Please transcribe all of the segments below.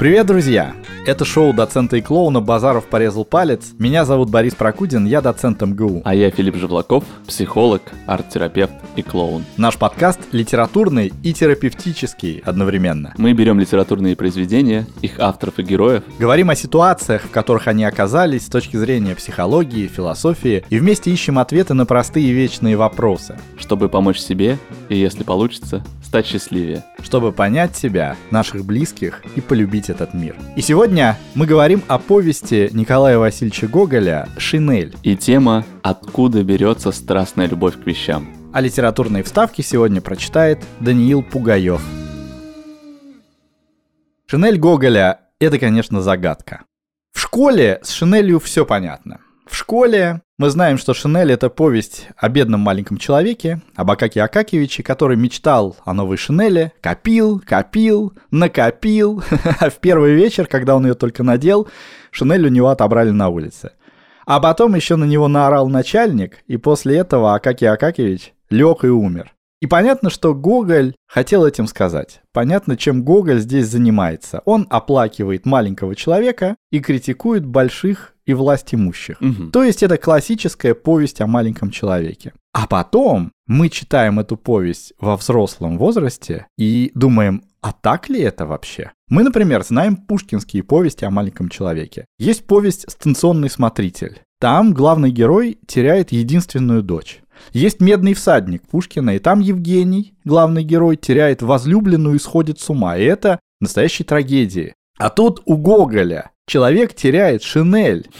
Привет, друзья! Это шоу доцента и клоуна «Базаров порезал палец». Меня зовут Борис Прокудин, я доцент МГУ. А я Филипп Живлаков, психолог, арт-терапевт и клоун. Наш подкаст литературный и терапевтический одновременно. Мы берем литературные произведения, их авторов и героев. Говорим о ситуациях, в которых они оказались с точки зрения психологии, философии, и вместе ищем ответы на простые вечные вопросы. Чтобы помочь себе, и если получится, стать счастливее. Чтобы понять себя, наших близких и полюбить этот мир. И сегодня мы говорим о повести Николая Васильевича Гоголя «Шинель». И тема «Откуда берется страстная любовь к вещам». А литературные вставки сегодня прочитает Даниил Пугаев. Шинель Гоголя – это, конечно, загадка. В школе с Шинелью все понятно – в школе мы знаем, что Шинель — это повесть о бедном маленьком человеке, об Акаке Акакевиче, который мечтал о новой Шинели, копил, копил, накопил, а в первый вечер, когда он ее только надел, Шинель у него отобрали на улице. А потом еще на него наорал начальник, и после этого Акаки Акакевич лег и умер. И понятно, что Гоголь хотел этим сказать. Понятно, чем Гоголь здесь занимается. Он оплакивает маленького человека и критикует больших и власть имущих. Угу. То есть это классическая повесть о маленьком человеке. А потом мы читаем эту повесть во взрослом возрасте и думаем, а так ли это вообще? Мы, например, знаем пушкинские повести о маленьком человеке. Есть повесть «Станционный смотритель». Там главный герой теряет единственную дочь. Есть «Медный всадник» Пушкина, и там Евгений, главный герой, теряет возлюбленную и сходит с ума. И это настоящая трагедия. А тут у Гоголя человек теряет шинель.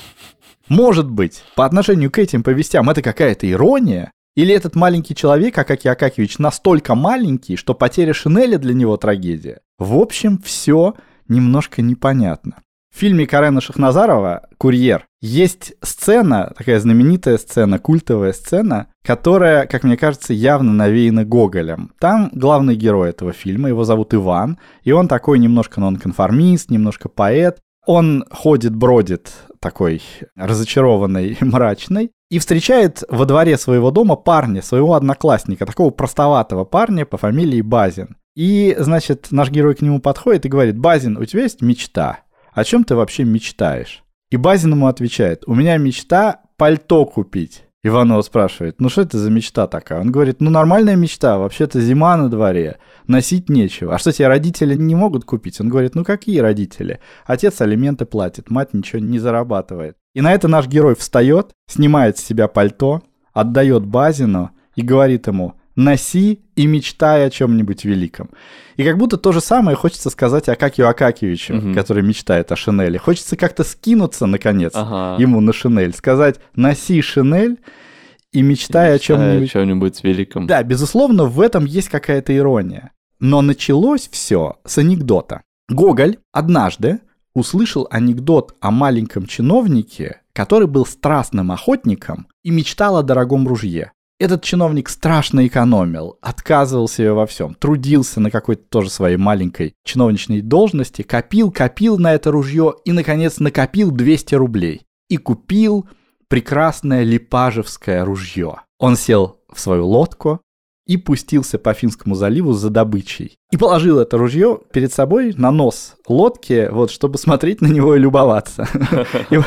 Может быть, по отношению к этим повестям это какая-то ирония? Или этот маленький человек, Акакий Акакевич, настолько маленький, что потеря шинели для него трагедия? В общем, все немножко непонятно. В фильме Карена Шахназарова «Курьер» есть сцена, такая знаменитая сцена, культовая сцена, которая, как мне кажется, явно навеяна Гоголем. Там главный герой этого фильма, его зовут Иван, и он такой немножко нонконформист, немножко поэт. Он ходит, бродит, такой разочарованный, мрачный, и встречает во дворе своего дома парня, своего одноклассника, такого простоватого парня по фамилии Базин. И, значит, наш герой к нему подходит и говорит, Базин, у тебя есть мечта? о чем ты вообще мечтаешь? И Базин ему отвечает, у меня мечта пальто купить. Иванова спрашивает, ну что это за мечта такая? Он говорит, ну нормальная мечта, вообще-то зима на дворе, носить нечего. А что тебе родители не могут купить? Он говорит, ну какие родители? Отец алименты платит, мать ничего не зарабатывает. И на это наш герой встает, снимает с себя пальто, отдает Базину и говорит ему, носи и мечтай о чем-нибудь великом. И как будто то же самое хочется сказать Акакию Акакевичу, угу. который мечтает о Шинели. Хочется как-то скинуться, наконец, ага. ему на Шинель. Сказать, носи Шинель и мечтай, и о чем-нибудь... о чем-нибудь великом. Да, безусловно, в этом есть какая-то ирония. Но началось все с анекдота. Гоголь однажды услышал анекдот о маленьком чиновнике, который был страстным охотником и мечтал о дорогом ружье. Этот чиновник страшно экономил, отказывал себе во всем, трудился на какой-то тоже своей маленькой чиновничной должности, копил, копил на это ружье и, наконец, накопил 200 рублей. И купил прекрасное липажевское ружье. Он сел в свою лодку, и пустился по Финскому заливу за добычей. И положил это ружье перед собой на нос лодки, вот, чтобы смотреть на него и любоваться.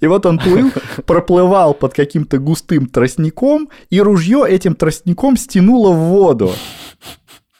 И вот он плыл, проплывал под каким-то густым тростником, и ружье этим тростником стянуло в воду.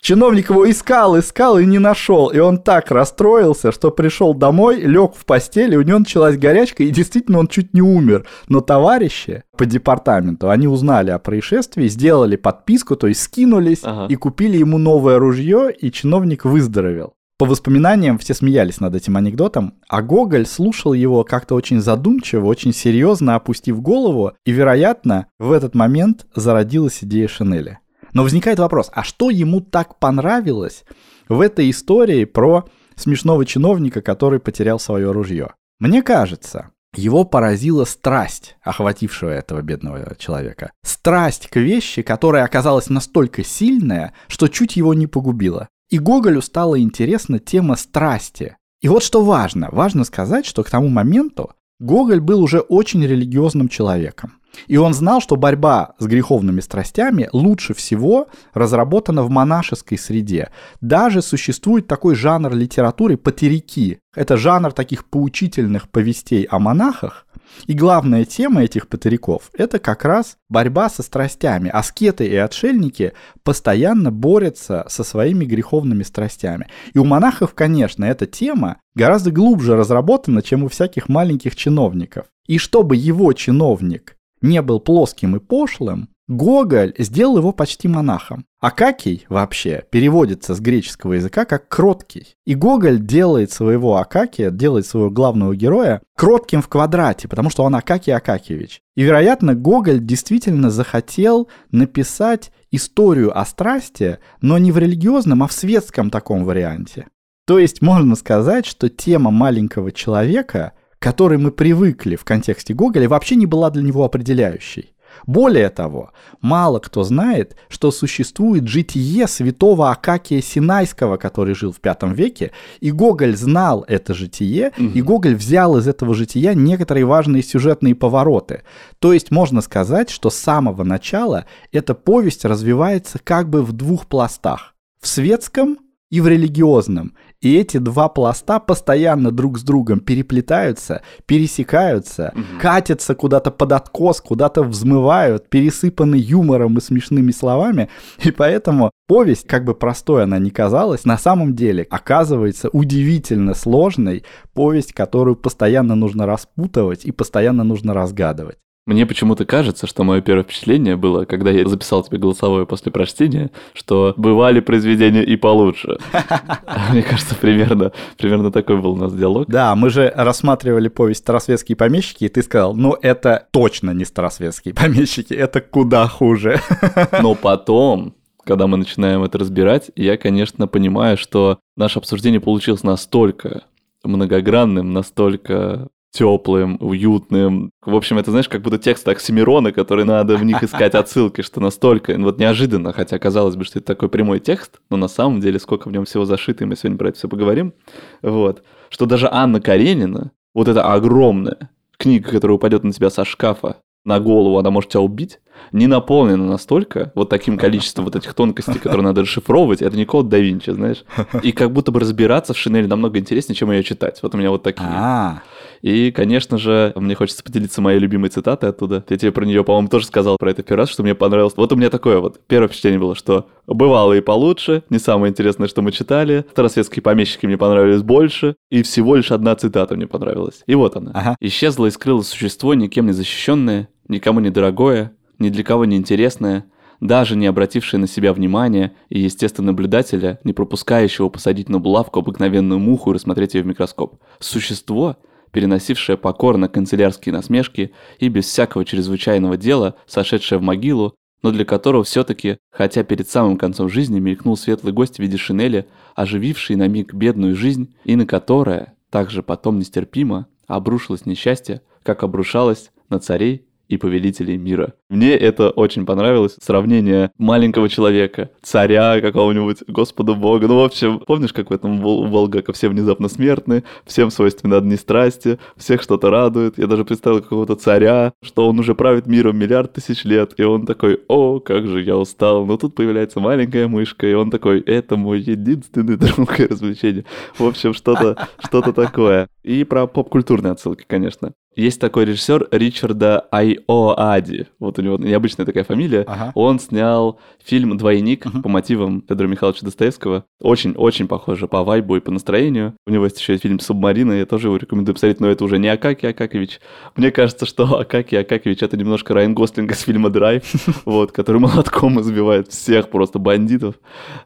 Чиновник его искал, искал и не нашел. И он так расстроился, что пришел домой, лег в постель, и у него началась горячка, и действительно он чуть не умер. Но товарищи по департаменту, они узнали о происшествии, сделали подписку, то есть скинулись ага. и купили ему новое ружье, и чиновник выздоровел. По воспоминаниям все смеялись над этим анекдотом, а Гоголь слушал его как-то очень задумчиво, очень серьезно опустив голову, и, вероятно, в этот момент зародилась идея Шинели. Но возникает вопрос, а что ему так понравилось в этой истории про смешного чиновника, который потерял свое ружье? Мне кажется, его поразила страсть, охватившего этого бедного человека. Страсть к вещи, которая оказалась настолько сильная, что чуть его не погубила. И Гоголю стала интересна тема страсти. И вот что важно. Важно сказать, что к тому моменту Гоголь был уже очень религиозным человеком. И он знал, что борьба с греховными страстями лучше всего разработана в монашеской среде. Даже существует такой жанр литературы патерики. Это жанр таких поучительных повестей о монахах, и главная тема этих патериков – это как раз борьба со страстями. Аскеты и отшельники постоянно борются со своими греховными страстями. И у монахов, конечно, эта тема гораздо глубже разработана, чем у всяких маленьких чиновников. И чтобы его чиновник не был плоским и пошлым, Гоголь сделал его почти монахом. Акакий вообще переводится с греческого языка как кроткий. И Гоголь делает своего Акакия, делает своего главного героя кротким в квадрате, потому что он Акакий Акакиевич. И, вероятно, Гоголь действительно захотел написать историю о страсти, но не в религиозном, а в светском таком варианте. То есть можно сказать, что тема маленького человека, которой мы привыкли в контексте Гоголя, вообще не была для него определяющей. Более того, мало кто знает, что существует житие святого Акакия Синайского, который жил в V веке, и Гоголь знал это житие, mm-hmm. и Гоголь взял из этого жития некоторые важные сюжетные повороты. То есть можно сказать, что с самого начала эта повесть развивается как бы в двух пластах. В светском и в религиозном. И эти два пласта постоянно друг с другом переплетаются, пересекаются, угу. катятся куда-то под откос, куда-то взмывают, пересыпаны юмором и смешными словами. И поэтому повесть, как бы простой она ни казалась, на самом деле оказывается удивительно сложной повесть, которую постоянно нужно распутывать и постоянно нужно разгадывать. Мне почему-то кажется, что мое первое впечатление было, когда я записал тебе голосовое после прочтения, что бывали произведения и получше. Мне кажется, примерно, примерно такой был у нас диалог. Да, мы же рассматривали повесть «Старосветские помещики», и ты сказал, ну это точно не «Старосветские помещики», это куда хуже. Но потом, когда мы начинаем это разбирать, я, конечно, понимаю, что наше обсуждение получилось настолько многогранным, настолько теплым, уютным. В общем, это, знаешь, как будто текст Оксимирона, который надо в них искать отсылки, что настолько, вот неожиданно, хотя казалось бы, что это такой прямой текст, но на самом деле сколько в нем всего зашито, и мы сегодня про это все поговорим, вот, что даже Анна Каренина, вот эта огромная книга, которая упадет на тебя со шкафа, на голову, она может тебя убить, не наполнена настолько вот таким количеством вот этих тонкостей, которые надо расшифровывать, это не код да Винчи, знаешь. И как будто бы разбираться в Шинели намного интереснее, чем ее читать. Вот у меня вот такие. А. И, конечно же, мне хочется поделиться моей любимой цитатой оттуда. Я тебе про нее, по-моему, тоже сказал про это первый раз, что мне понравилось. Вот у меня такое вот первое впечатление было, что бывало и получше, не самое интересное, что мы читали. Старосветские помещики мне понравились больше, и всего лишь одна цитата мне понравилась. И вот она. Ага. «Исчезло и скрылось существо, никем не защищенное, никому не дорогое, ни для кого не интересное, даже не обратившее на себя внимания и, естественно, наблюдателя, не пропускающего посадить на булавку обыкновенную муху и рассмотреть ее в микроскоп. Существо, переносившее покорно канцелярские насмешки и без всякого чрезвычайного дела, сошедшее в могилу, но для которого все-таки, хотя перед самым концом жизни мелькнул светлый гость в виде шинели, ожививший на миг бедную жизнь, и на которое, также потом нестерпимо, обрушилось несчастье, как обрушалось на царей и повелителей мира. Мне это очень понравилось. Сравнение маленького человека, царя какого-нибудь, Господа Бога. Ну, в общем, помнишь, как в этом Волгака все внезапно смертны, всем свойственны одни страсти, всех что-то радует. Я даже представил какого-то царя, что он уже правит миром миллиард тысяч лет, и он такой, о, как же я устал. Но тут появляется маленькая мышка, и он такой, это мой единственный друг и развлечение. В общем, что-то что такое. И про поп-культурные отсылки, конечно. Есть такой режиссер Ричарда Айоади. Вот у него необычная такая фамилия. Ага. Он снял фильм «Двойник» uh-huh. по мотивам Федора Михайловича Достоевского. Очень-очень похоже по вайбу и по настроению. У него есть еще фильм «Субмарина», я тоже его рекомендую посмотреть, но это уже не Акаки Акакович. Мне кажется, что Акаки Акакович — это немножко Райан Гослинг из фильма «Драйв», вот, который молотком избивает всех просто бандитов.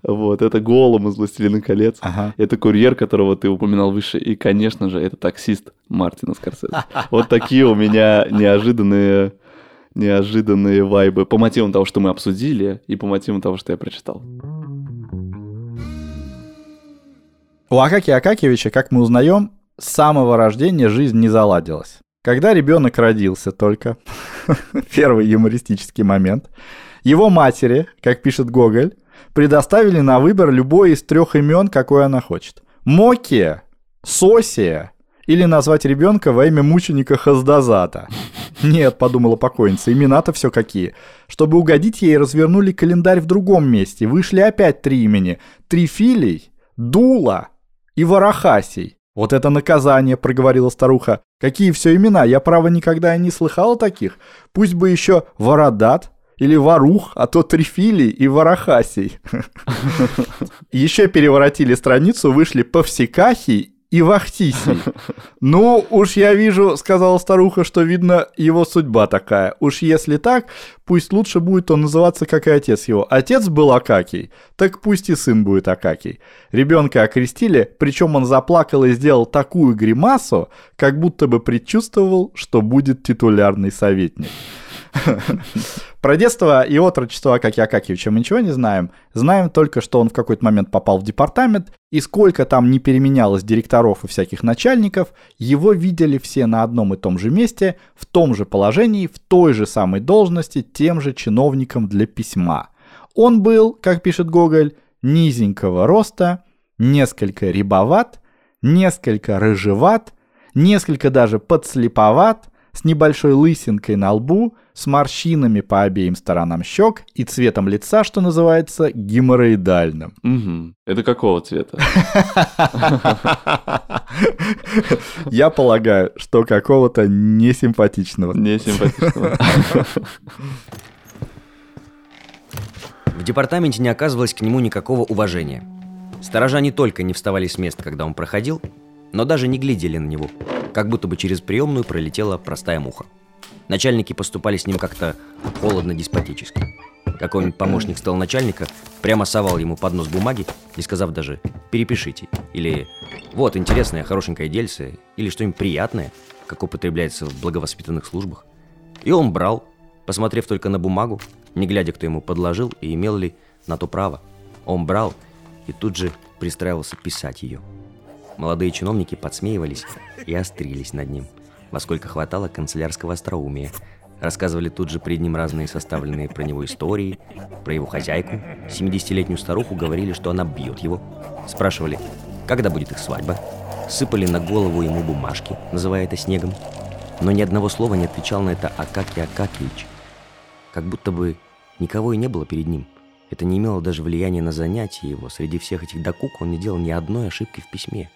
Вот, это Голум из «Властелина колец». Ага. Это курьер, которого ты упоминал выше. И, конечно же, это таксист Мартина Скорсезе. Вот такие у меня неожиданные неожиданные вайбы по мотивам того, что мы обсудили, и по мотивам того, что я прочитал. У Акаки Акакевича, как мы узнаем, с самого рождения жизнь не заладилась. Когда ребенок родился только, первый юмористический момент, его матери, как пишет Гоголь, предоставили на выбор любое из трех имен, какое она хочет. Мокия, Сосия Или назвать ребенка во имя мученика Хаздазата. Нет, подумала покойница, имена-то все какие. Чтобы угодить ей, развернули календарь в другом месте. Вышли опять три имени. Трифилий, Дула и Варахасий. Вот это наказание, проговорила старуха. Какие все имена, я, право, никогда и не слыхала таких. Пусть бы еще Вородат, или Варух, а то Трифилий и Варахасий. Еще переворотили страницу, вышли Повсекахий и Вахтисий. Ну, уж я вижу, сказала старуха, что видно его судьба такая. Уж если так, пусть лучше будет он называться, как и отец его. Отец был Акакий, так пусть и сын будет Акакий. Ребенка окрестили, причем он заплакал и сделал такую гримасу, как будто бы предчувствовал, что будет титулярный советник. Про детство и отрочество Акаки Акакевича мы ничего не знаем. Знаем только, что он в какой-то момент попал в департамент, и сколько там не переменялось директоров и всяких начальников, его видели все на одном и том же месте, в том же положении, в той же самой должности, тем же чиновником для письма. Он был, как пишет Гоголь, низенького роста, несколько рябоват, несколько рыжеват, несколько даже подслеповат – с небольшой лысинкой на лбу, с морщинами по обеим сторонам щек и цветом лица, что называется, геморроидальным. Угу. Это какого цвета? Я полагаю, что какого-то несимпатичного. Несимпатичного. В департаменте не оказывалось к нему никакого уважения. Сторожа не только не вставали с мест, когда он проходил, но даже не глядели на него, как будто бы через приемную пролетела простая муха. Начальники поступали с ним как-то холодно-деспотически. Какой-нибудь помощник стал начальника, прямо совал ему под нос бумаги, не сказав даже «перепишите» или «вот интересное, хорошенькое дельце» или что-нибудь приятное, как употребляется в благовоспитанных службах. И он брал, посмотрев только на бумагу, не глядя, кто ему подложил и имел ли на то право. Он брал и тут же пристраивался писать ее. Молодые чиновники подсмеивались и острились над ним, во сколько хватало канцелярского остроумия. Рассказывали тут же перед ним разные составленные про него истории, про его хозяйку. 70-летнюю старуху говорили, что она бьет его. Спрашивали, когда будет их свадьба. Сыпали на голову ему бумажки, называя это снегом. Но ни одного слова не отвечал на это Акакий Акакевич. Как будто бы никого и не было перед ним. Это не имело даже влияния на занятия его. Среди всех этих докук он не делал ни одной ошибки в письме.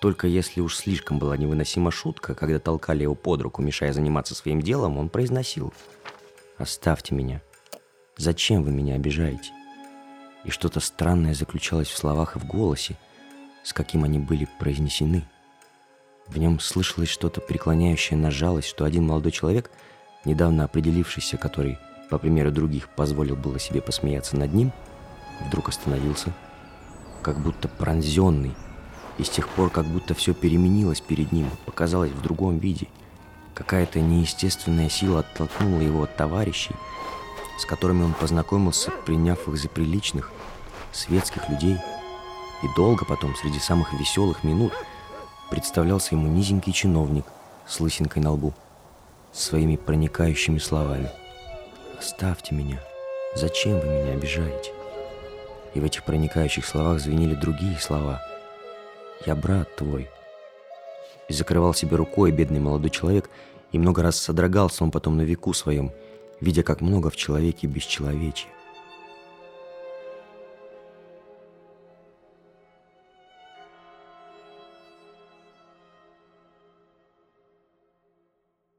Только если уж слишком была невыносима шутка, когда толкали его под руку, мешая заниматься своим делом, он произносил «Оставьте меня. Зачем вы меня обижаете?» И что-то странное заключалось в словах и в голосе, с каким они были произнесены. В нем слышалось что-то преклоняющее на жалость, что один молодой человек, недавно определившийся, который, по примеру других, позволил было себе посмеяться над ним, вдруг остановился, как будто пронзенный, и с тех пор как будто все переменилось перед ним, показалось в другом виде. Какая-то неестественная сила оттолкнула его от товарищей, с которыми он познакомился, приняв их за приличных, светских людей. И долго потом, среди самых веселых минут, представлялся ему низенький чиновник с лысинкой на лбу, своими проникающими словами. «Оставьте меня. Зачем вы меня обижаете?» И в этих проникающих словах звенели другие слова – я брат твой». И закрывал себе рукой бедный молодой человек, и много раз содрогался он потом на веку своем, видя, как много в человеке бесчеловечия.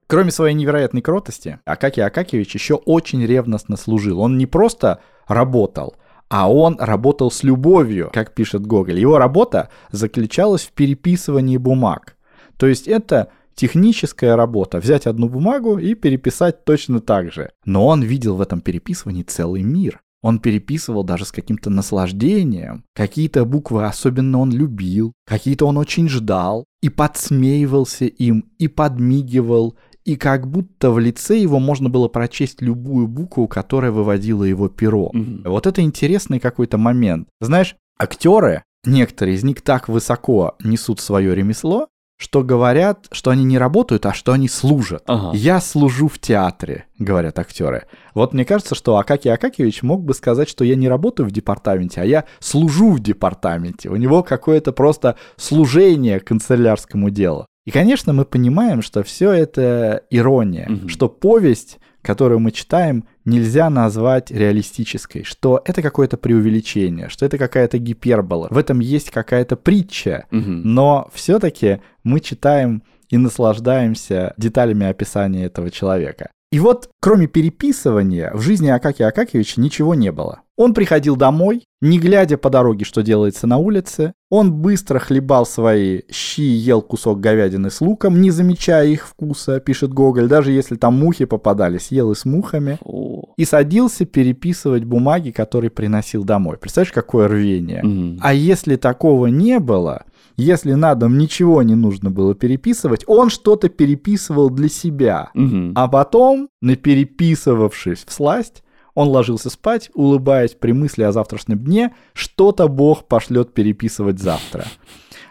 Кроме своей невероятной кротости, Акакий Акакевич еще очень ревностно служил. Он не просто работал – а он работал с любовью, как пишет Гоголь. Его работа заключалась в переписывании бумаг. То есть это техническая работа, взять одну бумагу и переписать точно так же. Но он видел в этом переписывании целый мир. Он переписывал даже с каким-то наслаждением. Какие-то буквы особенно он любил, какие-то он очень ждал. И подсмеивался им, и подмигивал, и как будто в лице его можно было прочесть любую букву, которая выводила его перо. Mm-hmm. Вот это интересный какой-то момент. Знаешь, актеры, некоторые из них так высоко несут свое ремесло, что говорят, что они не работают, а что они служат. Ага. Я служу в театре, говорят актеры. Вот мне кажется, что Акакий Акакевич мог бы сказать, что я не работаю в департаменте, а я служу в департаменте. У него какое-то просто служение канцелярскому делу. И, конечно, мы понимаем, что все это ирония, Мгм. что повесть, которую мы читаем, нельзя назвать реалистической, что это какое-то преувеличение, что это какая-то гипербола, в этом есть какая-то притча, Мгм. но все-таки мы читаем и наслаждаемся деталями описания этого человека. И вот, кроме переписывания, в жизни Акакия Акакевича ничего не было. Он приходил домой, не глядя по дороге, что делается на улице. Он быстро хлебал свои щи и ел кусок говядины с луком, не замечая их вкуса, пишет Гоголь, даже если там мухи попадались, ел и с мухами. О. И садился переписывать бумаги, которые приносил домой. Представляешь, какое рвение? Мгм. А если такого не было, если на дом ничего не нужно было переписывать, он что-то переписывал для себя. Мгм. А потом, напереписывавшись в сласть, он ложился спать, улыбаясь при мысли о завтрашнем дне, что-то Бог пошлет переписывать завтра.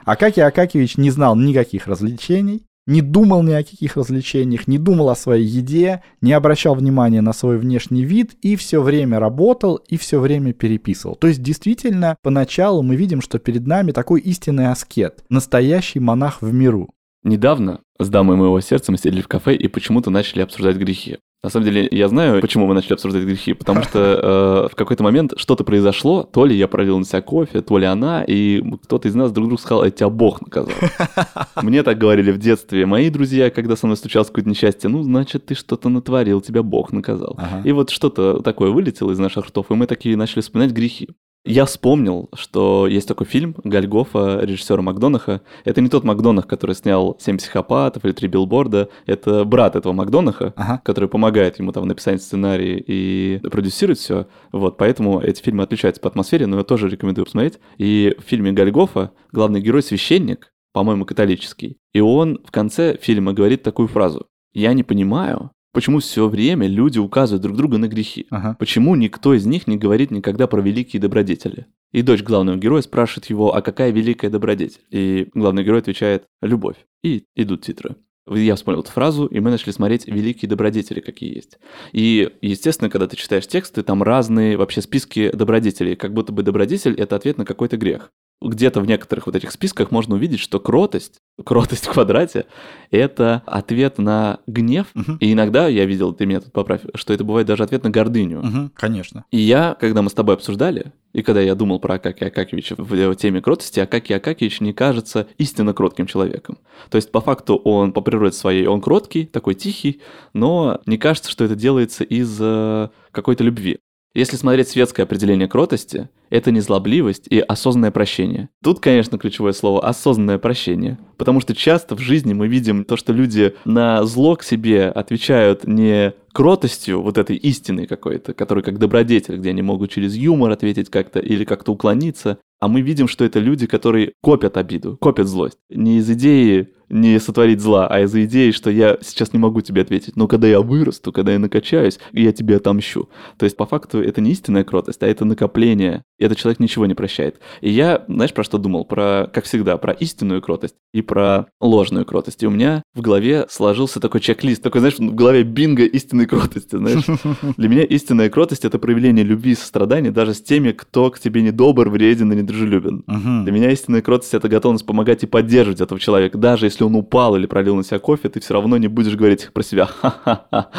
Акакий Акакевич не знал никаких развлечений, не думал ни о каких развлечениях, не думал о своей еде, не обращал внимания на свой внешний вид и все время работал и все время переписывал. То есть действительно, поначалу мы видим, что перед нами такой истинный аскет, настоящий монах в миру. Недавно с дамой моего сердца мы сидели в кафе и почему-то начали обсуждать грехи. На самом деле, я знаю, почему мы начали обсуждать грехи, потому что э, в какой-то момент что-то произошло, то ли я пролил на себя кофе, то ли она, и кто-то из нас друг другу сказал, это тебя Бог наказал. Мне так говорили в детстве мои друзья, когда со мной случалось какое-то несчастье, ну, значит, ты что-то натворил, тебя Бог наказал. Ага. И вот что-то такое вылетело из наших ртов, и мы такие начали вспоминать грехи. Я вспомнил, что есть такой фильм Гальгофа, режиссера Макдонаха. Это не тот Макдонах, который снял «Семь психопатов» или «Три билборда». Это брат этого Макдонаха, Ага. который помогает ему там в написании сценария и продюсирует все. Вот, поэтому эти фильмы отличаются по атмосфере, но я тоже рекомендую посмотреть. И в фильме Гальгофа главный герой священник, по-моему, католический. И он в конце фильма говорит такую фразу. «Я не понимаю, почему все время люди указывают друг друга на грехи. Ага. Почему никто из них не говорит никогда про великие добродетели? И дочь главного героя спрашивает его, а какая великая добродетель? И главный герой отвечает, любовь. И идут титры. Я вспомнил эту фразу, и мы начали смотреть великие добродетели, какие есть. И, естественно, когда ты читаешь тексты, там разные вообще списки добродетелей, как будто бы добродетель – это ответ на какой-то грех. Где-то в некоторых вот этих списках можно увидеть, что кротость, кротость в квадрате – это ответ на гнев. Мгм. И иногда, я видел, ты меня тут поправь, что это бывает даже ответ на гордыню. Мгм, конечно. И я, когда мы с тобой обсуждали, и когда я думал про Акакия Акакевича в теме кротости, Акакий Акакевич не кажется истинно кротким человеком. То есть, по факту, он по природе своей, он кроткий, такой тихий, но не кажется, что это делается из э, какой-то любви. Если смотреть светское определение кротости, это незлобливость и осознанное прощение. Тут, конечно, ключевое слово «осознанное прощение», потому что часто в жизни мы видим то, что люди на зло к себе отвечают не кротостью, вот этой истины какой-то, которая как добродетель, где они могут через юмор ответить как-то или как-то уклониться, а мы видим, что это люди, которые копят обиду, копят злость. Не из идеи не сотворить зла, а из-за идеи, что я сейчас не могу тебе ответить, но когда я вырасту, когда я накачаюсь, я тебе отомщу. То есть, по факту, это не истинная кротость, а это накопление. И этот человек ничего не прощает. И я, знаешь, про что думал? Про, как всегда, про истинную кротость и про ложную кротость. И у меня в голове сложился такой чек-лист, такой, знаешь, в голове бинго истинной кротости, знаешь. Для меня истинная кротость — это проявление любви и сострадания даже с теми, кто к тебе недобр, вреден и недружелюбен. Для меня истинная кротость — это готовность помогать и поддерживать этого человека. Даже если он упал или пролил на себя кофе, ты все равно не будешь говорить про себя «Ха-ха-ха,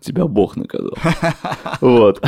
тебя Бог наказал». Вот.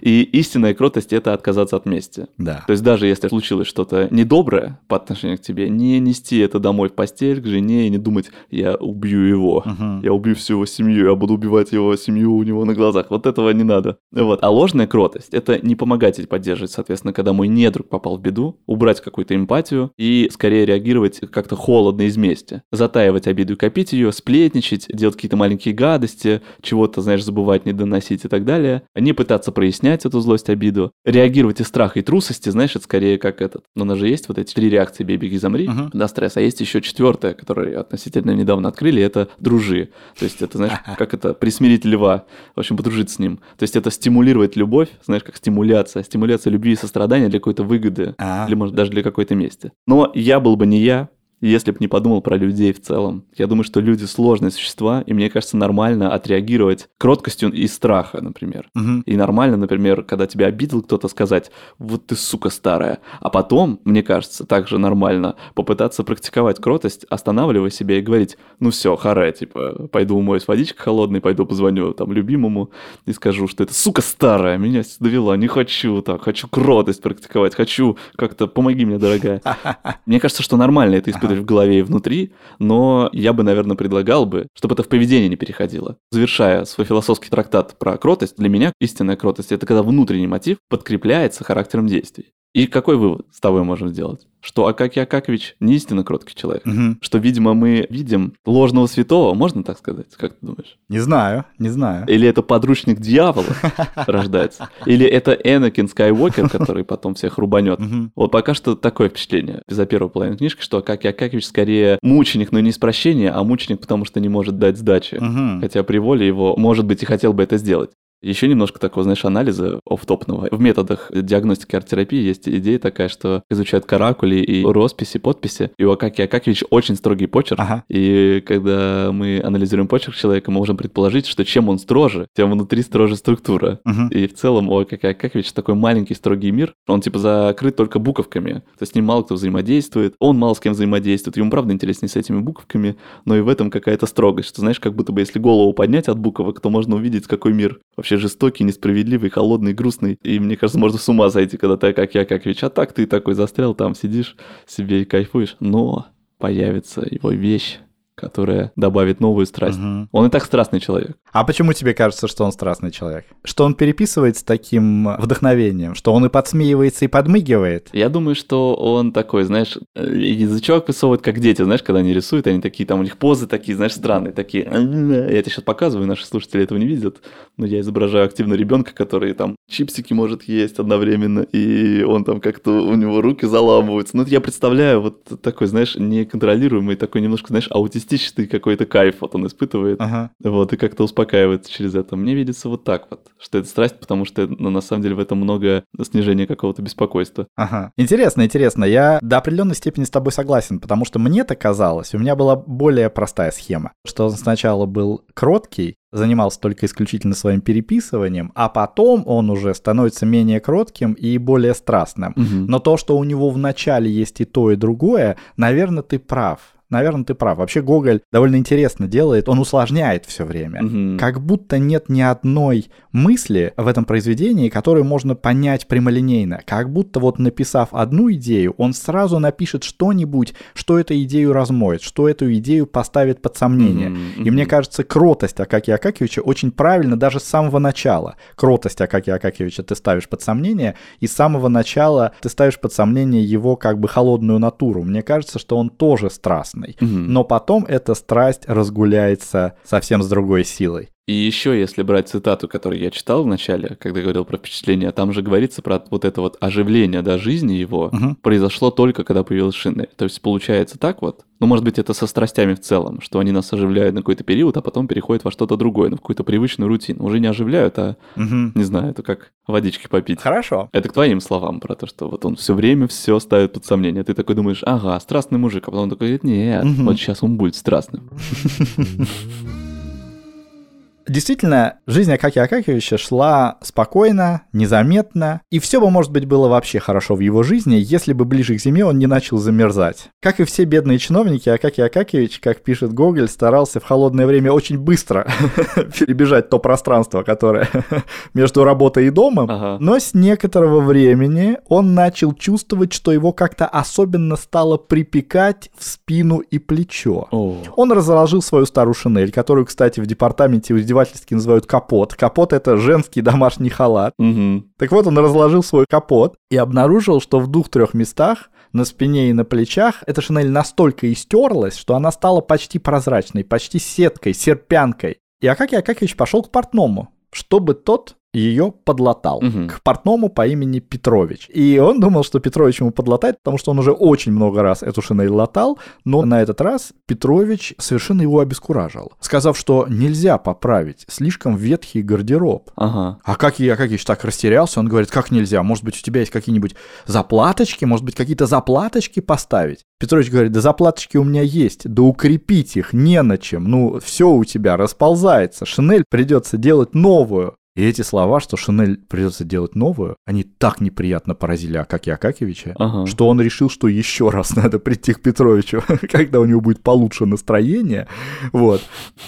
И истинная кротость — это отказаться от мести. Да. То есть даже если случилось что-то недоброе по отношению к тебе, не нести это домой в постель к жене и не думать «я убью его». Я убью всю его семью, я буду убивать его семью у него на глазах. Вот этого не надо. Вот. А ложная кротость — это не помогать и поддерживать, соответственно, когда мой недруг попал в беду, убрать какую-то эмпатию и скорее реагировать как-то холодно из мести. Затаивать обиду и копить ее, сплетничать, делать какие-то маленькие гадости, чего-то, знаешь, забывать, не доносить и так далее. Не пытаться прояснять эту злость, обиду. Реагировать из страха и трусости, знаешь, это скорее как этот. Но у нас же есть вот эти три реакции «бей, беги, замри», Мгм. на стресс. А есть еще четвертая, которую относительно недавно открыли, это дружи. То есть это, знаешь, как это, присмирить льва, в общем, подружиться с ним. То есть это стимулировать любовь, знаешь, как стимуляция. Стимуляция любви и сострадания для какой-то выгоды, А. или, может, даже для какой-то мести. Но я был бы не я, если бы не подумал про людей в целом. Я думаю, что люди сложные существа, и мне кажется, нормально отреагировать кроткостью из страха, например. Мгм. И нормально, например, когда тебя обидел кто-то, сказать, вот ты сука старая. А потом, мне кажется, также нормально попытаться практиковать кротость, останавливая себя и говорить, ну все, харе, типа, пойду умоюсь водичкой холодной, пойду позвоню там любимому и скажу, что это сука старая, меня довела, не хочу так, хочу кротость практиковать, хочу как-то, помоги мне, дорогая. Мне кажется, что нормально это испытывать в голове и внутри, но я бы, наверное, предлагал бы, чтобы это в поведение не переходило. Завершая свой философский трактат про кротость, для меня истинная кротость – это когда внутренний мотив подкрепляется характером действий. И какой вывод с тобой можем сделать? Что Акакий Акакович не истинно кроткий человек. Мгм. Что, видимо, мы видим ложного святого, можно так сказать? Как ты думаешь? Не знаю, не знаю. Или это подручник дьявола рождается? Или это Энакин Скайуокер, который потом всех рубанет? Вот пока что такое впечатление за первую половину книжки, что Акакий Акакевич скорее мученик, но не из прощения, а мученик, потому что не может дать сдачи. Хотя при воле его, может быть, и хотел бы это сделать. Еще немножко такого, знаешь, анализа офтопного. В методах диагностики арт-терапии есть идея такая, что изучают каракули и росписи, подписи. И у Акаки Акакевич очень строгий почерк. Ага. И когда мы анализируем почерк человека, мы можем предположить, что чем он строже, тем внутри строже структура. Мгм. И в целом у Акаки Акакевича такой маленький строгий мир. Он типа закрыт только буковками. То есть с ним мало кто взаимодействует. Он мало с кем взаимодействует. Ему правда интереснее с этими буковками, но и в этом какая-то строгость. Что знаешь, как будто бы если голову поднять от буквок, то можно увидеть, какой мир вообще жестокий, несправедливый, холодный, грустный. И мне кажется, можно с ума сойти, когда ты как я, как А так ты такой застрял там, сидишь себе и кайфуешь. Но появится его вещь, которая добавит новую страсть. Мгм. Он и так страстный человек. А почему тебе кажется, что он страстный человек? Что он переписывает с таким вдохновением? Что он и подсмеивается, и подмигивает? Я думаю, что он такой, знаешь, э, язычок высовывает, как дети, знаешь, когда они рисуют, они такие, там у них позы такие, знаешь, странные, такие. Я тебе сейчас показываю, наши слушатели этого не видят, но я изображаю активно ребенка, который там чипсики может есть одновременно, и он там как-то, у него руки заламываются. Ну, я представляю вот такой, знаешь, неконтролируемый, такой немножко, знаешь, аутистичный какой-то кайф вот он испытывает. Ага. Вот, и как-то успокаивается через это. Мне видится вот так вот, что это страсть, потому что ну, на самом деле в этом много снижения какого-то беспокойства. Ага. Интересно, интересно. Я до определенной степени с тобой согласен, потому что мне-то казалось, у меня была более простая схема, что он сначала был кроткий, занимался только исключительно своим переписыванием, а потом он уже становится менее кротким и более страстным. Мгм. Но то, что у него в начале есть и то, и другое, наверное, ты прав. Наверное, ты прав. Вообще Гоголь довольно интересно делает, он усложняет все время. Мгм. Как будто нет ни одной мысли в этом произведении, которую можно понять прямолинейно. Как будто вот написав одну идею, он сразу напишет что-нибудь, что эту идею размоет, что эту идею поставит под сомнение. Мгм, И мне кажется, кротость Акакия Акакевича очень правильно даже с самого начала. Кротость Акакия Акакевича ты ставишь под сомнение, и с самого начала ты ставишь под сомнение его как бы холодную натуру. Мне кажется, что он тоже страстный. Мгм. Но потом эта страсть разгуляется совсем с другой силой. И еще, если брать цитату, которую я читал в начале, когда говорил про впечатление, там же говорится про вот это вот оживление до жизни его Мгм. произошло только когда появилась Шинель. То есть получается так вот. Ну, может быть, это со страстями в целом, что они нас оживляют на какой-то период, а потом переходят во что-то другое, на какую-то привычную рутину. Уже не оживляют, а, Мгм. не знаю, это как водички попить. Хорошо. Это к твоим словам про то, что вот он все время все ставит под сомнение. Ты такой думаешь, ага, страстный мужик, а потом такой говорит, нет, Мгм. вот сейчас он будет страстным. Действительно, жизнь Акакия Акакевича шла спокойно, незаметно, и все бы, может быть, было вообще хорошо в его жизни, если бы ближе к зиме он не начал замерзать. Как и все бедные чиновники, Акакий Акакевич, как пишет Гоголь, старался в холодное время очень быстро перебежать то пространство, которое между работой и домом, Ага. но с некоторого времени он начал чувствовать, что его как-то особенно стало припекать в спину и плечо. О. Он разложил свою старую шинель, которую, кстати, в департаменте издевательски называют капот. Капот — это женский домашний халат. Мгм. Так вот, он разложил свой капот и обнаружил, что в двух-трех местах, на спине и на плечах, эта шинель настолько истерлась, что она стала почти прозрачной, почти сеткой, серпянкой. И Акакий Акакевич пошел к портному, чтобы тот ее подлатал Мгм. к портному по имени Петрович. И он думал, что Петрович ему подлатает, потому что он уже очень много раз эту шинель латал, но на этот раз Петрович совершенно его обескуражил, сказав, что нельзя поправить, слишком ветхий гардероб. Ага. А как я, как так растерялся, он говорит, как нельзя, может быть, у тебя есть какие-нибудь заплаточки, может быть, какие-то заплаточки поставить? Петрович говорит, да заплаточки у меня есть, да укрепить их не на чем, ну, все у тебя расползается, шинель придется делать новую. И эти слова, что Шинель придется делать новую, они так неприятно поразили Акакия Акакевича, Ага. что он решил, что еще раз надо прийти к Петровичу, когда у него будет получше настроение. Вот.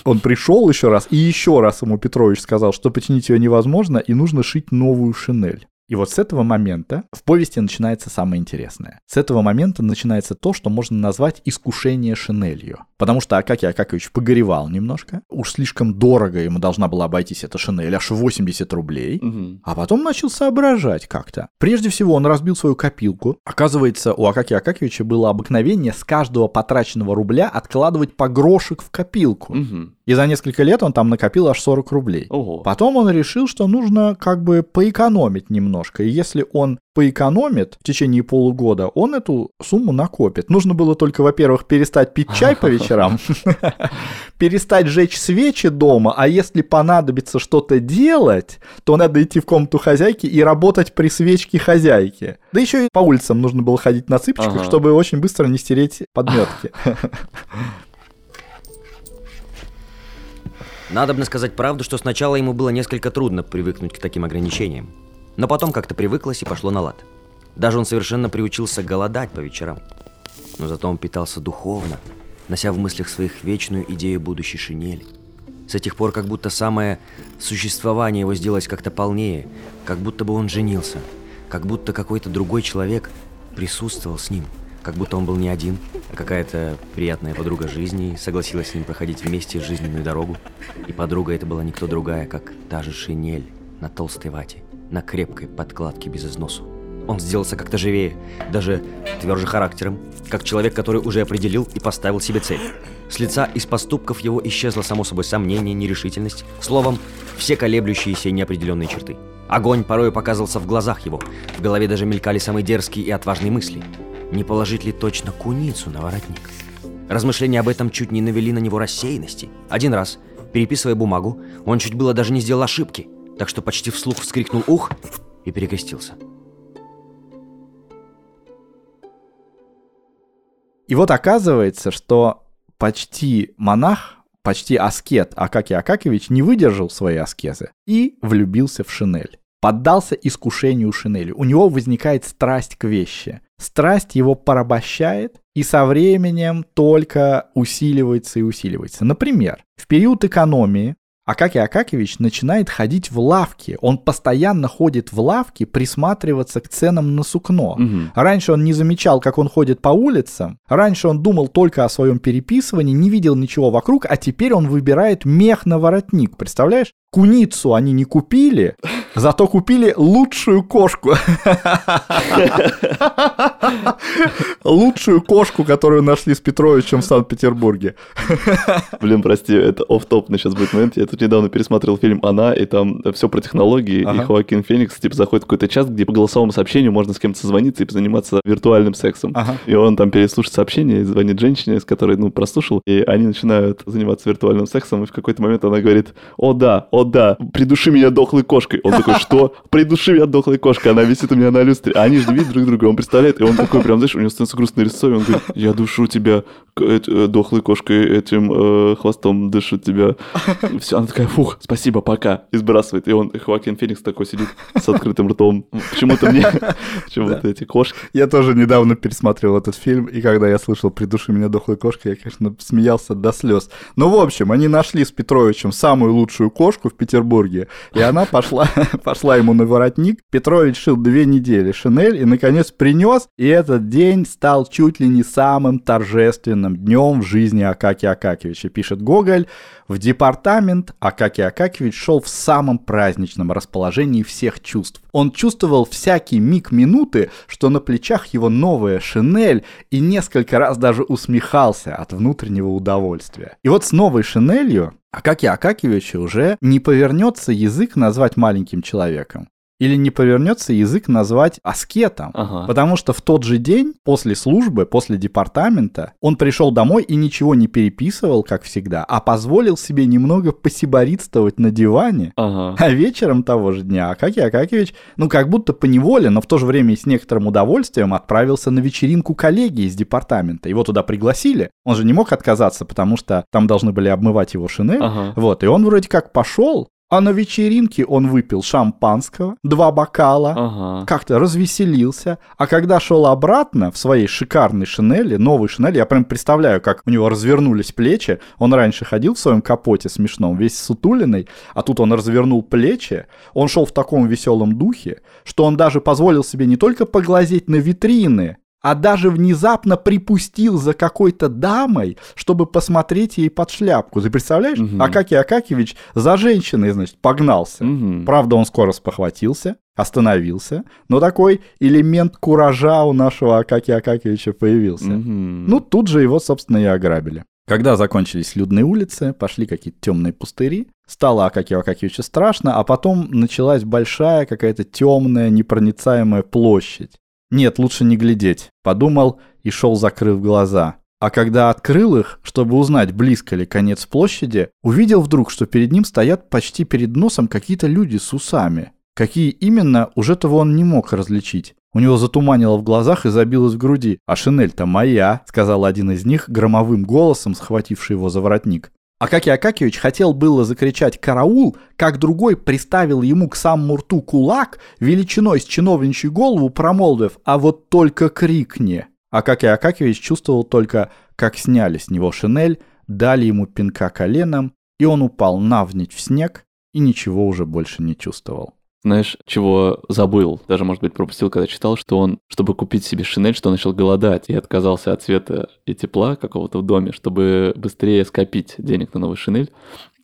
Он пришел еще раз, и еще раз ему Петрович сказал, что починить ее невозможно, и нужно шить новую шинель. И вот с этого момента в повести начинается самое интересное. С этого момента начинается то, что можно назвать искушение шинелью. Потому что Акакий Акакович погоревал немножко. Уж слишком дорого ему должна была обойтись эта шинель, аж 80 рублей. Мгм. А потом начал соображать как-то. Прежде всего, он разбил свою копилку. Оказывается, у Акакия Акакевича было обыкновение с каждого потраченного рубля откладывать по грошек в копилку. Мгм. И за несколько лет он там накопил аж 40 рублей. Ого. Потом он решил, что нужно как бы поэкономить немножко. И если он поэкономит в течение полугода, он эту сумму накопит. Нужно было только, во-первых, перестать пить чай по вечерам, перестать жечь свечи дома, а если понадобится что-то делать, то надо идти в комнату хозяйки и работать при свечке хозяйки. Да еще и по улицам нужно было ходить на цыпочках, чтобы очень быстро не стереть подметки. Надобно сказать правду, что сначала ему было несколько трудно привыкнуть к таким ограничениям. Но потом как-то привыклось и пошло на лад. Даже он совершенно приучился голодать по вечерам. Но зато он питался духовно, нося в мыслях своих вечную идею будущей шинели. С этих пор как будто самое существование его сделалось как-то полнее, как будто бы он женился, как будто какой-то другой человек присутствовал с ним, как будто он был не один, а какая-то приятная подруга жизни согласилась с ним проходить вместе жизненную дорогу. И подруга это была никто другая, как та же шинель на толстой вате, на крепкой подкладке без износу. Он сделался как-то живее, даже тверже характером, как человек, который уже определил и поставил себе цель. С лица из поступков его исчезло само собой сомнение, нерешительность, словом, все колеблющиеся и неопределенные черты. Огонь порой показывался в глазах его, в голове даже мелькали самые дерзкие и отважные мысли. Не положить ли точно куницу на воротник? Размышления об этом чуть не навели на него рассеянности. Один раз, переписывая бумагу, он чуть было даже не сделал ошибки, так что почти вслух вскрикнул «Ух!» и перекрестился. И вот оказывается, что почти монах, почти аскет Акакий Акакевич не выдержал своей аскезы и влюбился в шинель. Поддался искушению шинели. У него возникает страсть к вещи. Страсть его порабощает и со временем только усиливается и усиливается. Например, в период экономии Акакий Акакевич начинает ходить в лавки. Он постоянно ходит в лавки, присматриваться к ценам на сукно. Мгм. Раньше он не замечал, как он ходит по улицам. Раньше он думал только о своем переписывании, не видел ничего вокруг, а теперь он выбирает мех на воротник. Представляешь? Куницу они не купили, зато купили лучшую кошку. Лучшую кошку, которую нашли с Петровичем в Санкт-Петербурге. Блин, прости, это оф-топный сейчас будет момент. Я тут недавно пересматривал фильм «Она», и там все про технологии, Ага. и Хоакин Феникс, типа, заходит в какой-то час, где по голосовому сообщению можно с кем-то созвониться и заниматься виртуальным сексом. Ага. И он там переслушает сообщение, и звонит женщине, с которой, ну, прослушал, и они начинают заниматься виртуальным сексом, и в какой-то момент она говорит, о да, о да, придуши меня дохлой кошкой. Он такой, что? Придуши меня дохлой кошкой. Она висит у меня на люстре. А они же видят друг друга, он представляет, и он такой прям, знаешь, у него становится грустно на лицо, и он говорит, я душу тебя эт- э, дохлой кошкой, этим э, хвостом дышу тебя. Все, она такая, фух, спасибо, пока. И сбрасывает. И он, Хоакин Феникс такой сидит с открытым ртом. Почему-то мне, почему-то эти кошки. Я тоже недавно пересматривал этот фильм, и когда я слышал «Придуши меня дохлой кошкой», я, конечно, смеялся до слез. Ну, в общем, они нашли с Петровичем самую лучшую кошку в Петербурге, и она пошла, пошла ему на воротник. Петрович шил две недели шинель и, наконец, принес, и этот день стал чуть ли не самым торжественным днем в жизни Акакия Акакевича, пишет Гоголь. В департамент Акакий Акакевич шел в самом праздничном расположении всех чувств. Он чувствовал всякий миг минуты, что на плечах его новая шинель, и несколько раз даже усмехался от внутреннего удовольствия. И вот с новой шинелью Акакия Акакиевича уже не повернется язык назвать маленьким человеком. Или не повернется язык назвать аскетом. Ага. Потому что в тот же день, после службы, после департамента, он пришел домой и ничего не переписывал, как всегда, а позволил себе немного посиборитствовать на диване. Ага. А вечером того же дня Акакий Акакевич, ну как будто по неволе, но в то же время и с некоторым удовольствием отправился на вечеринку коллеги из департамента. Его туда пригласили. Он же не мог отказаться, потому что там должны были обмывать его шинель. Ага. Вот, и он вроде как пошел, а на вечеринке он выпил шампанского, два бокала, Ага. как-то развеселился, а когда шел обратно в своей шикарной шинели, новой шинели, я прям представляю, как у него развернулись плечи, он раньше ходил в своем капоте смешном, весь сутулиный, а тут он развернул плечи, он шел в таком веселом духе, что он даже позволил себе не только поглазеть на витрины, а даже внезапно припустил за какой-то дамой, чтобы посмотреть ей под шляпку. Ты представляешь? Мгм. Акакий Акакевич за женщиной, значит, погнался. Мгм. Правда, он скоро спохватился, остановился, но такой элемент куража у нашего Акакия Акакевича появился. Мгм. Ну, тут же его, собственно, и ограбили. Когда закончились людные улицы, пошли какие-то темные пустыри, стало Акакию Акакевичу страшно, а потом началась большая какая-то темная, непроницаемая площадь. Нет, лучше не глядеть, подумал и шел, закрыв глаза. А когда открыл их, чтобы узнать, близко ли конец площади, увидел вдруг, что перед ним стоят почти перед носом какие-то люди с усами. Какие именно, уже того он не мог различить. У него затуманило в глазах и забилось в груди. «А шинель-то моя», — сказал один из них громовым голосом, схвативший его за воротник. Акакий Акакевич хотел было закричать «караул», как другой приставил ему к самому рту кулак, величиной с чиновничью голову промолвив «а вот только крикни». Акакий Акакевич чувствовал только, как сняли с него шинель, дали ему пинка коленом, и он упал навзничь в снег и ничего уже больше не чувствовал. Знаешь, чего забыл, даже, может быть, пропустил, когда читал, что он, чтобы купить себе шинель, что он начал голодать и отказался от света и тепла какого-то в доме, чтобы быстрее скопить денег на новую шинель.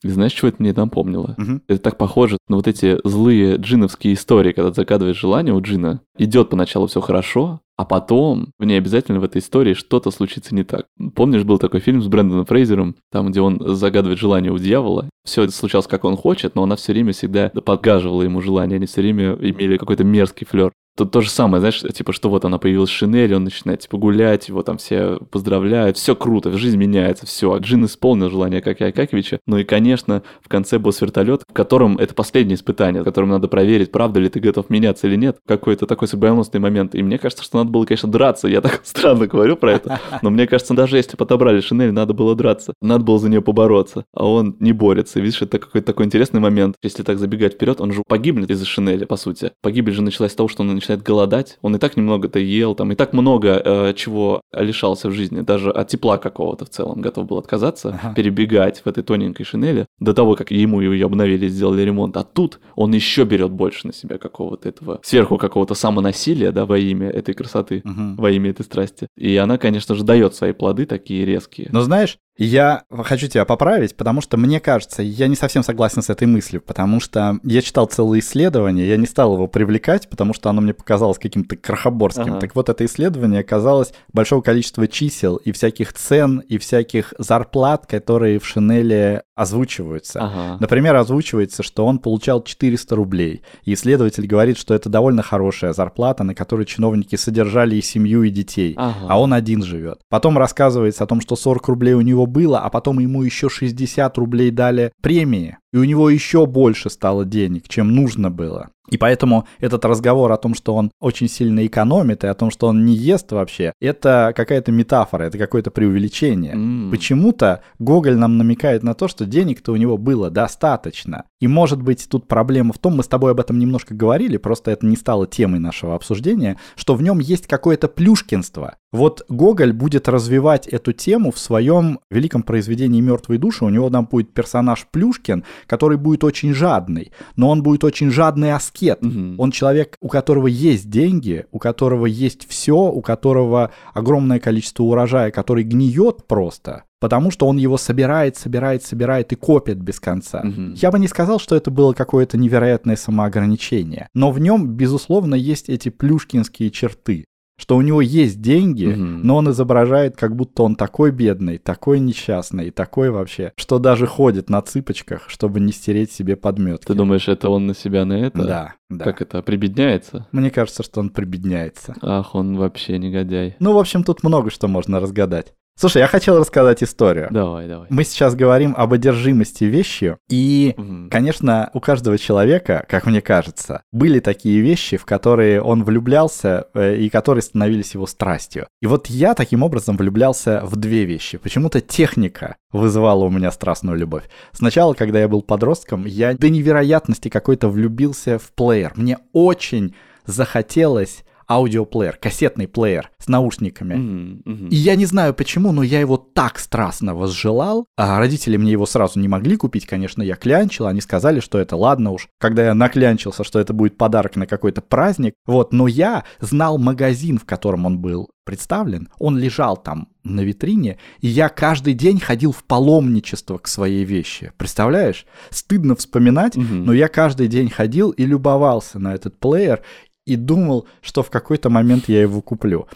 И знаешь, чего это мне напомнило? Мгм. Это так похоже на вот эти злые джиновские истории, когда ты загадываешь желание у джина, идет поначалу все хорошо, а потом в ней обязательно в этой истории что-то случится не так. Помнишь, был такой фильм с Брэндоном Фрейзером, там, где он загадывает желание у дьявола. Все это случалось, как он хочет, но она все время всегда подгаживала ему желание, они все время имели какой-то мерзкий флер. Тут то же самое, знаешь, типа, что вот она появилась Шинель, он начинает, типа, гулять, его там все поздравляют, все круто, жизнь меняется, все. Джин исполнил желание Акакия Акакевича. Ну и, конечно, в конце босс вертолет, в котором это последнее испытание, в котором надо проверить, правда ли ты готов меняться или нет. Какой-то такой судьбоносный момент. И мне кажется, что надо было, конечно, драться. Я так странно говорю про это. Но мне кажется, даже если бы отобрали Шинель, надо было драться. Надо было за нее побороться. А он не борется. Видишь, это какой-то такой интересный момент. Если так забегать вперед, он же погибнет из-за Шинели, по сути. Погибель же началась с того, что он начинает голодать. Он и так немного-то ел, там и так много э, чего лишался в жизни. Даже от тепла какого-то в целом готов был отказаться, Ага. перебегать в этой тоненькой шинели до того, как ему ее обновили, сделали ремонт. А тут он еще берет больше на себя какого-то этого, сверху какого-то самонасилия, да, во имя этой красоты, Мгм. во имя этой страсти. И она, конечно же, дает свои плоды такие резкие. Но знаешь, я хочу тебя поправить, потому что мне кажется, я не совсем согласен с этой мыслью, потому что я читал целое исследование, я не стал его привлекать, потому что оно мне показалось каким-то крохоборским. Ага. Так вот, это исследование казалось большого количества чисел и всяких цен, и всяких зарплат, которые в Шинеле озвучиваются. Ага. Например, озвучивается, что он получал 400 рублей. И исследователь говорит, что это довольно хорошая зарплата, на которой чиновники содержали и семью, и детей. Ага. А он один живет. Потом рассказывается о том, что 40 рублей у него было, а потом ему еще 60 рублей дали премии. И у него еще больше стало денег, чем нужно было. И поэтому этот разговор о том, что он очень сильно экономит, и о том, что он не ест вообще, это какая-то метафора, это какое-то преувеличение. М. Почему-то Гоголь нам намекает на то, что денег-то у него было достаточно. И может быть тут проблема в том, мы с тобой об этом немножко говорили, просто это не стало темой нашего обсуждения, что в нем есть какое-то плюшкинство. Вот Гоголь будет развивать эту тему в своем великом произведении «Мертвые души». У него там будет персонаж Плюшкин, который будет очень жадный, но он будет очень жадный аскет. Мгм. Он человек, у которого есть деньги, у которого есть все, у которого огромное количество урожая, который гниет просто, потому что он его собирает, собирает, собирает и копит без конца. Мгм. Я бы не сказал, что это было какое-то невероятное самоограничение, но в нем, безусловно, есть эти плюшкинские черты что у него есть деньги, Мгм. но он изображает, как будто он такой бедный, такой несчастный, такой вообще, что даже ходит на цыпочках, чтобы не стереть себе подметки. Ты думаешь, это он на себя на это? Да, да. Как это, прибедняется? Мне кажется, что он прибедняется. Ах, он вообще негодяй. Ну, в общем, тут много что можно разгадать. Слушай, я хотел рассказать историю. Давай, давай. Мы сейчас говорим об одержимости вещью, и Мгм. Конечно, у каждого человека, как мне кажется, были такие вещи, в которые он влюблялся э, и которые становились его страстью. И вот я таким образом влюблялся в две вещи. Почему-то техника вызывала у меня страстную любовь. Сначала, когда я был подростком, я до невероятности какой-то влюбился в плеер. Мне очень захотелось аудиоплеер, кассетный плеер с наушниками. Мгм, мгм. И я не знаю почему, но я его так страстно возжелал. А родители мне его сразу не могли купить, конечно, я клянчил. Они сказали, что это ладно уж. Когда я наклянчился, что это будет подарок на какой-то праздник. Вот, но я знал магазин, в котором он был представлен. Он лежал там на витрине, и я каждый день ходил в паломничество к своей вещи. Представляешь? Стыдно вспоминать, Мгм. но я каждый день ходил и любовался на этот плеер и думал, что в какой-то момент я его куплю.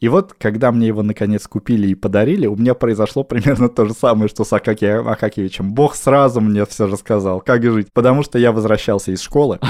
И вот, когда мне его наконец купили и подарили, у меня произошло примерно то же самое, что с Акакием Акакевичем. Бог сразу мне все рассказал, как жить. Потому что я возвращался из школы,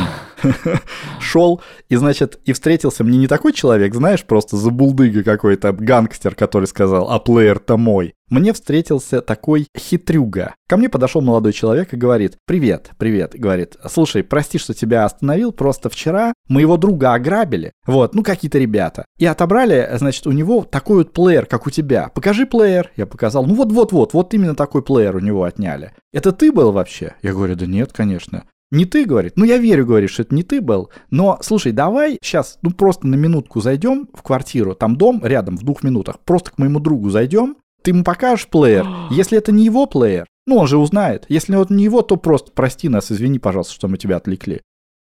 шел, и, значит, и встретился мне не такой человек, знаешь, просто забулдыга какой-то, гангстер, который сказал, а плеер-то мой. Мне встретился такой хитрюга. Ко мне подошел молодой человек и говорит, привет, привет, говорит, слушай, прости, что тебя остановил, просто вчера моего друга ограбили, вот, ну какие-то ребята, и отобрали, значит, у него такой вот плеер, как у тебя. Покажи плеер. Я показал, ну вот-вот-вот, вот именно такой плеер у него отняли. Это ты был вообще? Я говорю, да нет, конечно. Не ты, говорит. Ну, я верю, говорит, что это не ты был. Но, слушай, давай сейчас, ну, просто на минутку зайдем в квартиру. Там дом рядом, в двух минутах. Просто к моему другу зайдем. Ты ему покажешь плеер. Если это не его плеер, ну, он же узнает. Если это не его, то просто прости нас, извини, пожалуйста, что мы тебя отвлекли.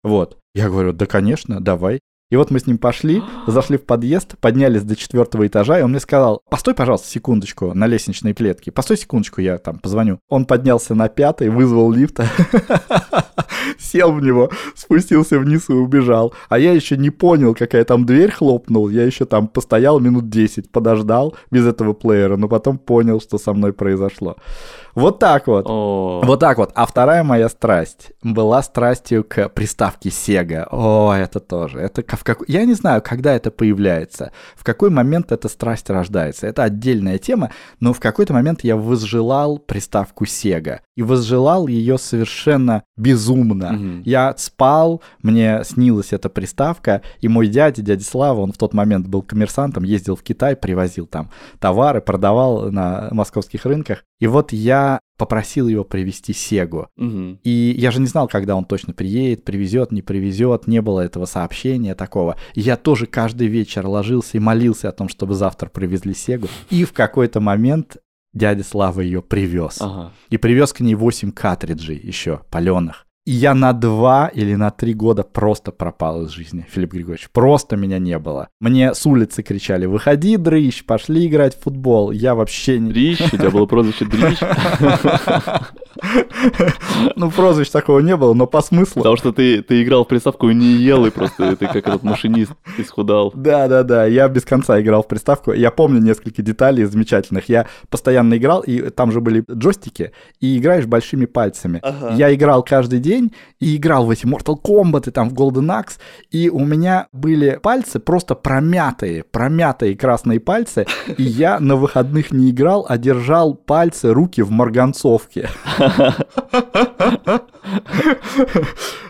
Вот. Я говорю, да, конечно, давай. И вот мы с ним пошли, зашли в подъезд, поднялись до четвертого этажа, и он мне сказал, постой, пожалуйста, секундочку на лестничной клетке, постой секундочку, я там позвоню. Он поднялся на пятый, вызвал лифта, сел в него, спустился вниз и убежал. А я еще не понял, какая там дверь хлопнул, я еще там постоял минут 10, подождал без этого плеера, но потом понял, что со мной произошло. Вот так вот. Вот так вот. А вторая моя страсть была страстью к приставке Sega. О, это тоже. Это в как... Я не знаю, когда это появляется, в какой момент эта страсть рождается. Это отдельная тема, но в какой-то момент я возжелал приставку Sega. И возжелал ее совершенно безумно. Мгм. Я спал, мне снилась эта приставка, и мой дядя, дядя Слава, он в тот момент был коммерсантом, ездил в Китай, привозил там товары, продавал на московских рынках. И вот я попросил его привезти Сегу. мгм. И я же не знал, когда он точно приедет, привезет, не привезет, не было этого сообщения такого. И я тоже каждый вечер ложился и молился о том, чтобы завтра привезли Сегу. И в какой-то момент дядя Слава ее привез. Ага. И привез к ней 8 картриджей еще, паленых. И я на два или на три года просто пропал из жизни, Филипп Григорьевич. Просто меня не было. Мне с улицы кричали, выходи, дрыщ, пошли играть в футбол. Я вообще не... Дрищ, у тебя было прозвище Дрищ, Ну, прозвищ такого не было, но по смыслу. потому что ты, ты играл в приставку и не ел, и просто ты как этот машинист исхудал. Да, да, да, я без конца играл в приставку. Я помню несколько деталей замечательных. Я постоянно играл, и там же были джойстики, и играешь большими пальцами. Я играл каждый день и играл в эти Mortal Kombat и там в Golden Axe, и у меня были пальцы просто промятые, промятые красные пальцы, и я на выходных не играл, а держал пальцы, руки в марганцовке.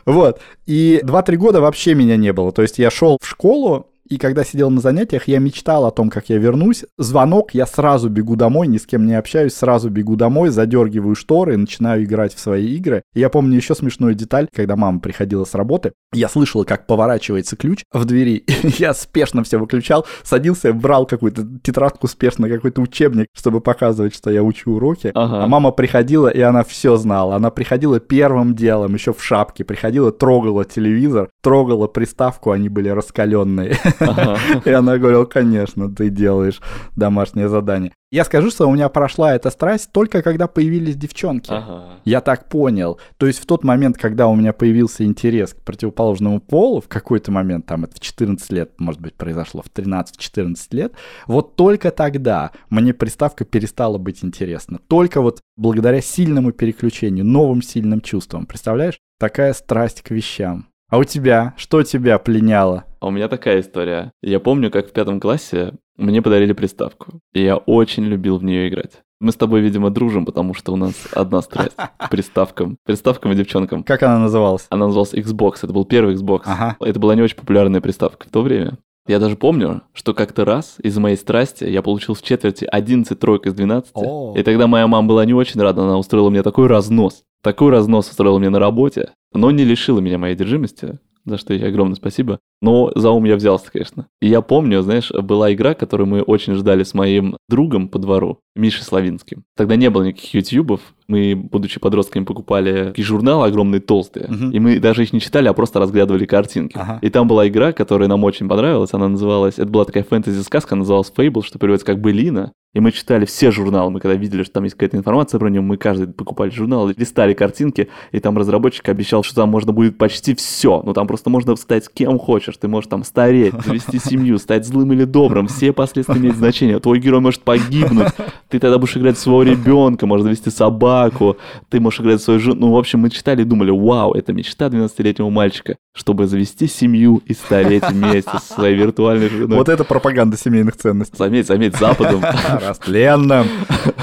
Вот. И 2-3 года вообще меня не было. То есть я шел в школу, и когда сидел на занятиях, я мечтал о том, как я вернусь. Звонок, я сразу бегу домой, ни с кем не общаюсь, сразу бегу домой, задергиваю шторы начинаю играть в свои игры. И я помню еще смешную деталь, когда мама приходила с работы, я слышал, как поворачивается ключ в двери. Я спешно все выключал, садился, брал какую-то тетрадку спешно, какой-то учебник, чтобы показывать, что я учу уроки. Ага. А мама приходила, и она все знала. Она приходила первым делом, еще в шапке, приходила, трогала телевизор, трогала приставку, они были раскаленные. И она говорила, конечно, ты делаешь домашнее задание. Я скажу, что у меня прошла эта страсть только когда появились девчонки. Ага. Я так понял. То есть в тот момент, когда у меня появился интерес к противоположному полу, в какой-то момент, там это в 14 лет, может быть, произошло, в 13-14 лет, вот только тогда мне приставка перестала быть интересна. Только вот благодаря сильному переключению, новым сильным чувствам. Представляешь? Такая страсть к вещам. А у тебя? Что тебя пленяло? А у меня такая история. Я помню, как в пятом классе мне подарили приставку. И я очень любил в нее играть. Мы с тобой, видимо, дружим, потому что у нас одна страсть к приставкам. Приставкам и девчонкам. Как она называлась? Она называлась Xbox. Это был первый Xbox. Ага. Это была не очень популярная приставка в то время. Я даже помню, что как-то раз из моей страсти я получил в четверти 11 троек из 12. О. И тогда моя мама была не очень рада, она устроила мне такой разнос. Такой разнос устроила мне на работе, но не лишила меня моей одержимости, за что ей огромное спасибо. Но за ум я взялся, конечно. И я помню, знаешь, была игра, которую мы очень ждали с моим другом по двору, Мишей Славинским. Тогда не было никаких ютубов. Мы, будучи подростками, покупали такие журналы огромные, толстые. Мгм. И мы даже их не читали, а просто разглядывали картинки. Ага. И там была игра, которая нам очень понравилась. Она называлась... Это была такая фэнтези-сказка, называлась Fable, что переводится как «Былина». И мы читали все журналы. Мы когда видели, что там есть какая-то информация про него, мы каждый покупали журнал, листали картинки, и там разработчик обещал, что там можно будет почти все. Ну там просто можно стать кем хочешь. Ты можешь там стареть, завести семью, стать злым или добрым. Все последствия имеют значение. Твой герой может погибнуть. Ты тогда будешь играть своего ребенка, можешь завести собаку. Ты можешь играть свою жену. Ну, в общем, мы читали и думали, вау, это мечта 12-летнего мальчика, чтобы завести семью и стареть вместе со своей виртуальной женой. Вот это пропаганда семейных ценностей. Заметь, заметь, Западом. Растленным.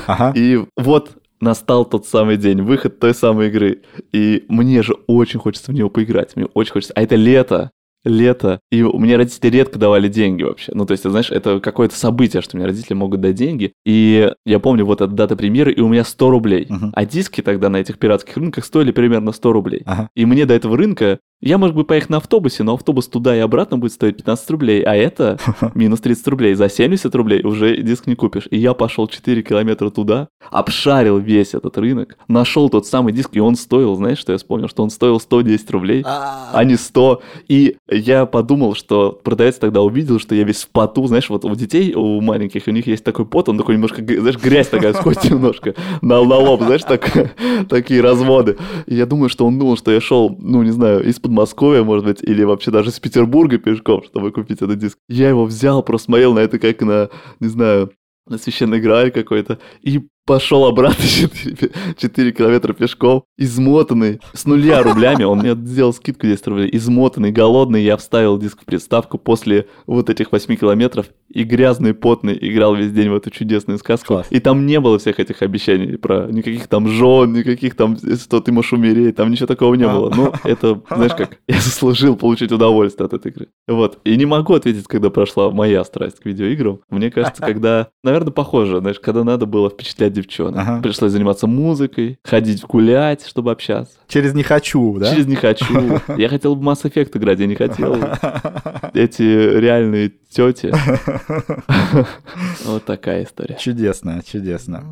Ага. И вот настал тот самый день, выход той самой игры. И мне же очень хочется в нее поиграть. Мне очень хочется. А это лето. Лето. И у меня родители редко давали деньги вообще. Ну, то есть, ты знаешь, это какое-то событие, что мне родители могут дать деньги. И я помню, вот эта дата премьеры, и у меня 100 рублей. Мгм. А диски тогда на этих пиратских рынках стоили примерно 100 рублей. Ага. И мне до этого рынка я, может быть, поехать на автобусе, но автобус туда и обратно будет стоить 15 рублей, а это минус 30 рублей. За 70 рублей уже диск не купишь. И я пошел 4 километра туда, обшарил весь этот рынок, нашел тот самый диск, и он стоил, знаешь, что я вспомнил, что он стоил 110 рублей, а не 100. И я подумал, что продавец тогда увидел, что я весь в поту, знаешь, вот у детей, у маленьких, у них есть такой пот, он такой немножко, знаешь, грязь такая сходит немножко на, на лоб, знаешь, так, такие разводы. И я думаю, что он думал, что я шел, ну, не знаю, из Подмосковья, может быть, или вообще даже из Петербурга пешком, чтобы купить этот диск. Я его взял, просто смотрел на это как на, не знаю, на священный грааль какой-то, и пошел обратно 4, 4 километра пешком, измотанный, с нуля рублями, он мне сделал скидку 10 рублей, измотанный, голодный, я вставил диск в приставку после вот этих 8 километров, и грязный, потный, играл весь день в эту чудесную сказку. Класс. И там не было всех этих обещаний про никаких там жен, никаких там, что ты можешь умереть, там ничего такого не А. было. Ну, это, знаешь как, я заслужил получить удовольствие от этой игры. Вот. И не могу ответить, когда прошла моя страсть к видеоиграм. Мне кажется, когда, наверное, похоже, знаешь, когда надо было впечатлять девчонок. Ага. Пришлось заниматься музыкой, ходить гулять, чтобы общаться. Через «не хочу», да? Через не хочу. Я хотел в Mass Effect играть, я не хотел. Эти реальные тети. Вот такая история. Чудесно, чудесно.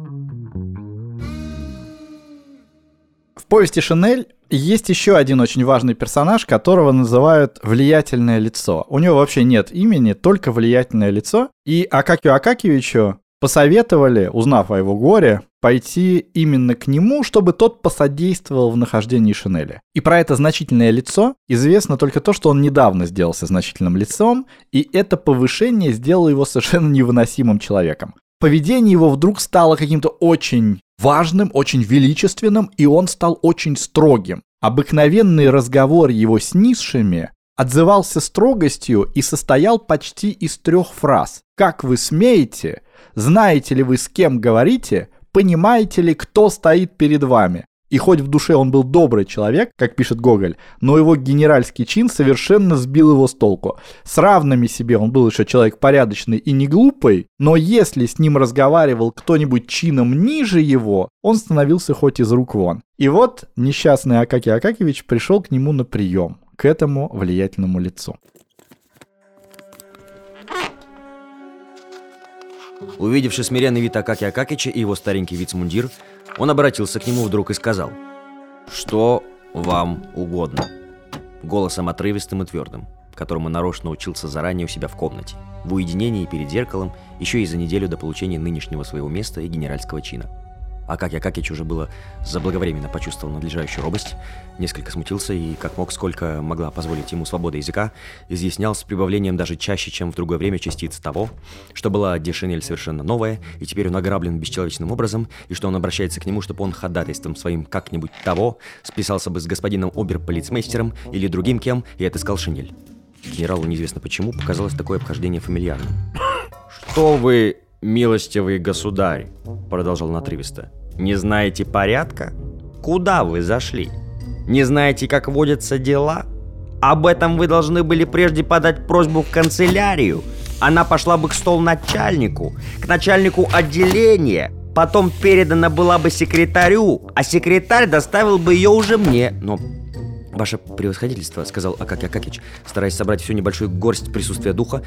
В повести Шинель есть еще один очень важный персонаж, которого называют влиятельное лицо. У него вообще нет имени, только влиятельное лицо. И Акакию Акакевичу посоветовали, узнав о его горе, пойти именно к нему, чтобы тот посодействовал в нахождении Шинели. И про это значительное лицо известно только то, что он недавно сделался значительным лицом, и это повышение сделало его совершенно невыносимым человеком. Поведение его вдруг стало каким-то очень важным, очень величественным, и он стал очень строгим. Обыкновенный разговор его с низшими отзывался строгостью и состоял почти из трех фраз. «Как вы смеете? Знаете ли вы, с кем говорите? Понимаете ли, кто стоит перед вами?» И хоть в душе он был добрый человек, как пишет Гоголь, но его генеральский чин совершенно сбил его с толку. С равными себе он был еще человек порядочный и не глупый, но если с ним разговаривал кто-нибудь чином ниже его, он становился хоть из рук вон. И вот несчастный Акакий Акакевич пришел к нему на прием, к этому влиятельному лицу. Увидевши смиренный вид Акаки Акакича и его старенький вицмундир, он обратился к нему вдруг и сказал «Что вам угодно?» Голосом отрывистым и твердым, которому нарочно учился заранее у себя в комнате, в уединении перед зеркалом, еще и за неделю до получения нынешнего своего места и генеральского чина. А как я Акакич уже было заблаговременно почувствовал надлежащую робость, несколько смутился и, как мог, сколько могла позволить ему свобода языка, изъяснял с прибавлением даже чаще, чем в другое время частиц того, что была Дешинель совершенно новая, и теперь он ограблен бесчеловечным образом, и что он обращается к нему, чтобы он ходатайством своим как-нибудь того списался бы с господином оберполицмейстером или другим кем и отыскал шинель. Генералу неизвестно почему показалось такое обхождение фамильярным. «Что вы, милостивый государь?» — продолжал он отрывисто. Не знаете порядка? Куда вы зашли? Не знаете, как водятся дела? Об этом вы должны были прежде подать просьбу в канцелярию. Она пошла бы к стол начальнику, к начальнику отделения, потом передана была бы секретарю, а секретарь доставил бы ее уже мне. Но «Ваше превосходительство», — сказал Акакий Акакич, стараясь собрать всю небольшую горсть присутствия духа,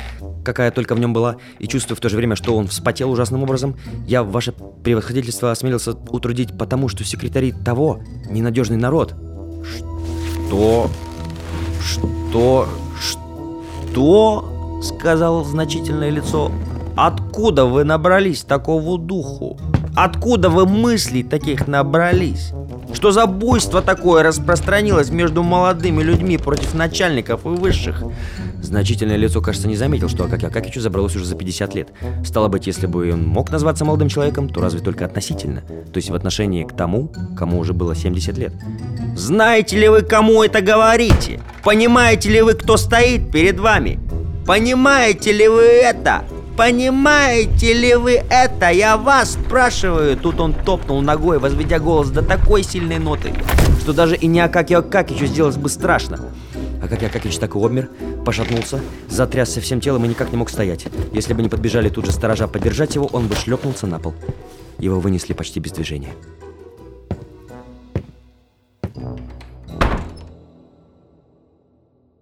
какая только в нем была, и чувствуя в то же время, что он вспотел ужасным образом, «я, ваше превосходительство, осмелился утрудить, потому что секретари того — ненадежный народ». «Что? Что? Что?» — сказал значительное лицо. «Откуда вы набрались такого духу? Откуда вы мыслей таких набрались?» Что за буйство такое распространилось между молодыми людьми против начальников и высших? Значительное лицо, кажется, не заметил, что Акаки Акакичу забралось уже за 50 лет. Стало быть, если бы он мог назваться молодым человеком, то разве только относительно, то есть в отношении к тому, кому уже было 70 лет. Знаете ли вы, кому это говорите? Понимаете ли вы, кто стоит перед вами? Понимаете ли вы это? Понимаете ли вы это? Я вас спрашиваю!» Тут он топнул ногой, возведя голос до такой сильной ноты, что даже и не Акакию Акакичу сделалось бы страшно. Акакий Акакич так и обмер, пошатнулся, затрясся всем телом и никак не мог стоять. Если бы не подбежали тут же сторожа поддержать его, он бы шлепнулся на пол. Его вынесли почти без движения.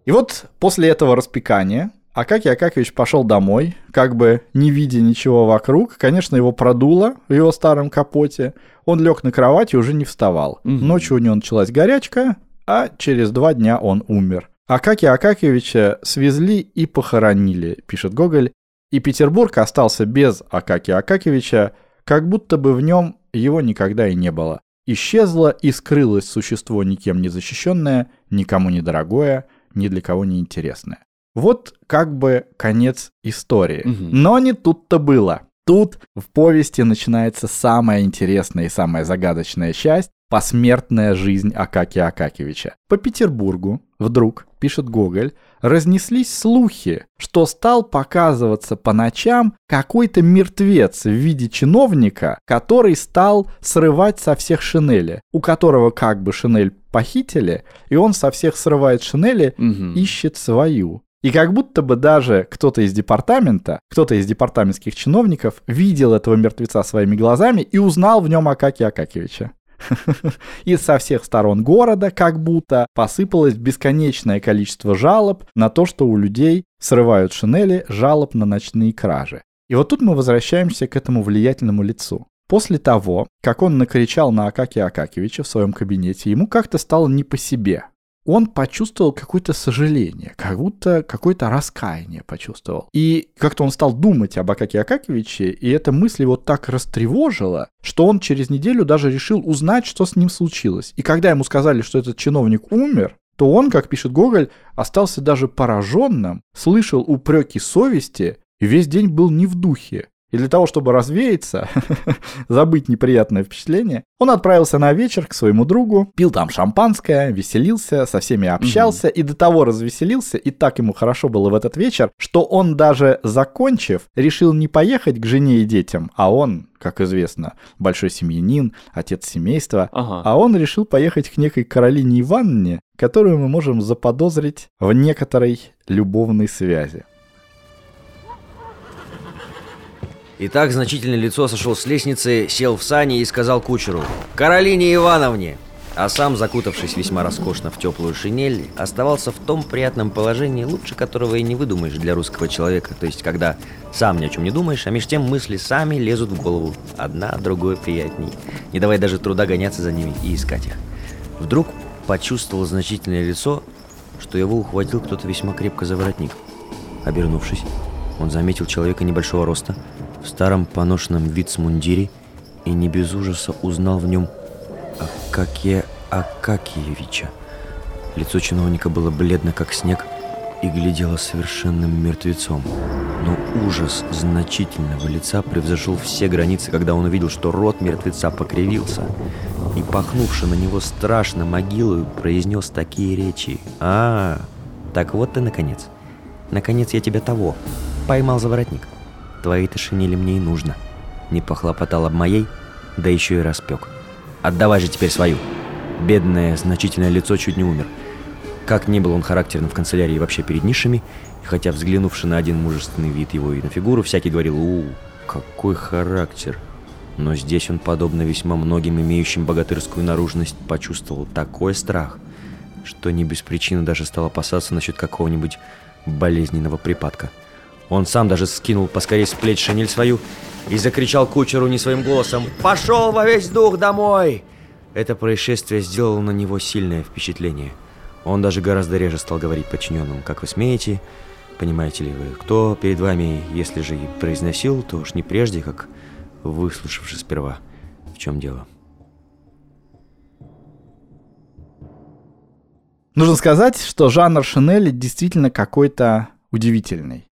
И вот после этого распекания Акакий Акакевич пошел домой, как бы не видя ничего вокруг. Конечно, его продуло в его старом капоте. Он лег на кровать и уже не вставал. Угу. Ночью у него началась горячка, а через два дня он умер. Акакия Акакевича свезли и похоронили, пишет Гоголь, и Петербург остался без Акакия Акакевича, как будто бы в нем его никогда и не было. Исчезло и скрылось существо никем не защищенное, никому не дорогое, ни для кого не интересное. Вот как бы конец истории. Угу. Но не тут-то было. Тут в повести начинается самая интересная и самая загадочная часть — посмертная жизнь Акакия Акакевича. По Петербургу вдруг, пишет Гоголь, разнеслись слухи, что стал показываться по ночам какой-то мертвец в виде чиновника, который стал срывать со всех шинели, у которого как бы шинель похитили, и он со всех срывает шинели, угу. ищет свою. И как будто бы даже кто-то из департамента, кто-то из департаментских чиновников видел этого мертвеца своими глазами и узнал в нем Акаки Акакевича. И со всех сторон города как будто посыпалось бесконечное количество жалоб на то, что у людей срывают шинели, жалоб на ночные кражи. И вот тут мы возвращаемся к этому влиятельному лицу. После того, как он накричал на Акаки Акакевича в своем кабинете, ему как-то стало не по себе он почувствовал какое-то сожаление, как будто какое-то раскаяние почувствовал. И как-то он стал думать об Акаке Акакевиче, и эта мысль его так растревожила, что он через неделю даже решил узнать, что с ним случилось. И когда ему сказали, что этот чиновник умер, то он, как пишет Гоголь, остался даже пораженным, слышал упреки совести и весь день был не в духе. И для того, чтобы развеяться, забыть неприятное впечатление, он отправился на вечер к своему другу, пил там шампанское, веселился, со всеми общался, угу. и до того развеселился, и так ему хорошо было в этот вечер, что он даже, закончив, решил не поехать к жене и детям, а он, как известно, большой семьянин, отец семейства, ага. а он решил поехать к некой Каролине Ивановне, которую мы можем заподозрить в некоторой любовной связи. Итак, значительное лицо сошел с лестницы, сел в сани и сказал кучеру «Каролине Ивановне!» А сам, закутавшись весьма роскошно в теплую шинель, оставался в том приятном положении, лучше которого и не выдумаешь для русского человека. То есть, когда сам ни о чем не думаешь, а меж тем мысли сами лезут в голову. Одна, другой приятней. Не давай даже труда гоняться за ними и искать их. Вдруг почувствовал значительное лицо, что его ухватил кто-то весьма крепко за воротник. Обернувшись, он заметил человека небольшого роста, в старом поношенном вицмундире и не без ужаса узнал в нем Акакия Акакиевича. Лицо чиновника было бледно, как снег, и глядело совершенным мертвецом. Но ужас значительного лица превзошел все границы, когда он увидел, что рот мертвеца покривился, и, пахнувши на него страшно могилою, произнес такие речи. «А, так вот ты, наконец. Наконец я тебя того. Поймал за воротник. Твоей-то шинели мне и нужно. Не похлопотал об моей, да еще и распек. Отдавай же теперь свою». Бедное, значительное лицо чуть не умер. Как ни был он характерным в канцелярии вообще перед нишами, и хотя взглянувши на один мужественный вид его и на фигуру, всякий говорил «У, какой характер!» Но здесь он, подобно весьма многим имеющим богатырскую наружность, почувствовал такой страх, что не без причины даже стал опасаться насчет какого-нибудь болезненного припадка. Он сам даже скинул поскорее с плеч шинель свою и закричал кучеру не своим голосом «Пошел во весь дух домой!» Это происшествие сделало на него сильное впечатление. Он даже гораздо реже стал говорить подчиненным, как вы смеете, понимаете ли вы, кто перед вами, если же и произносил, то уж не прежде, как выслушавши сперва, в чем дело. Нужно сказать, что жанр Шинели действительно какой-то удивительный.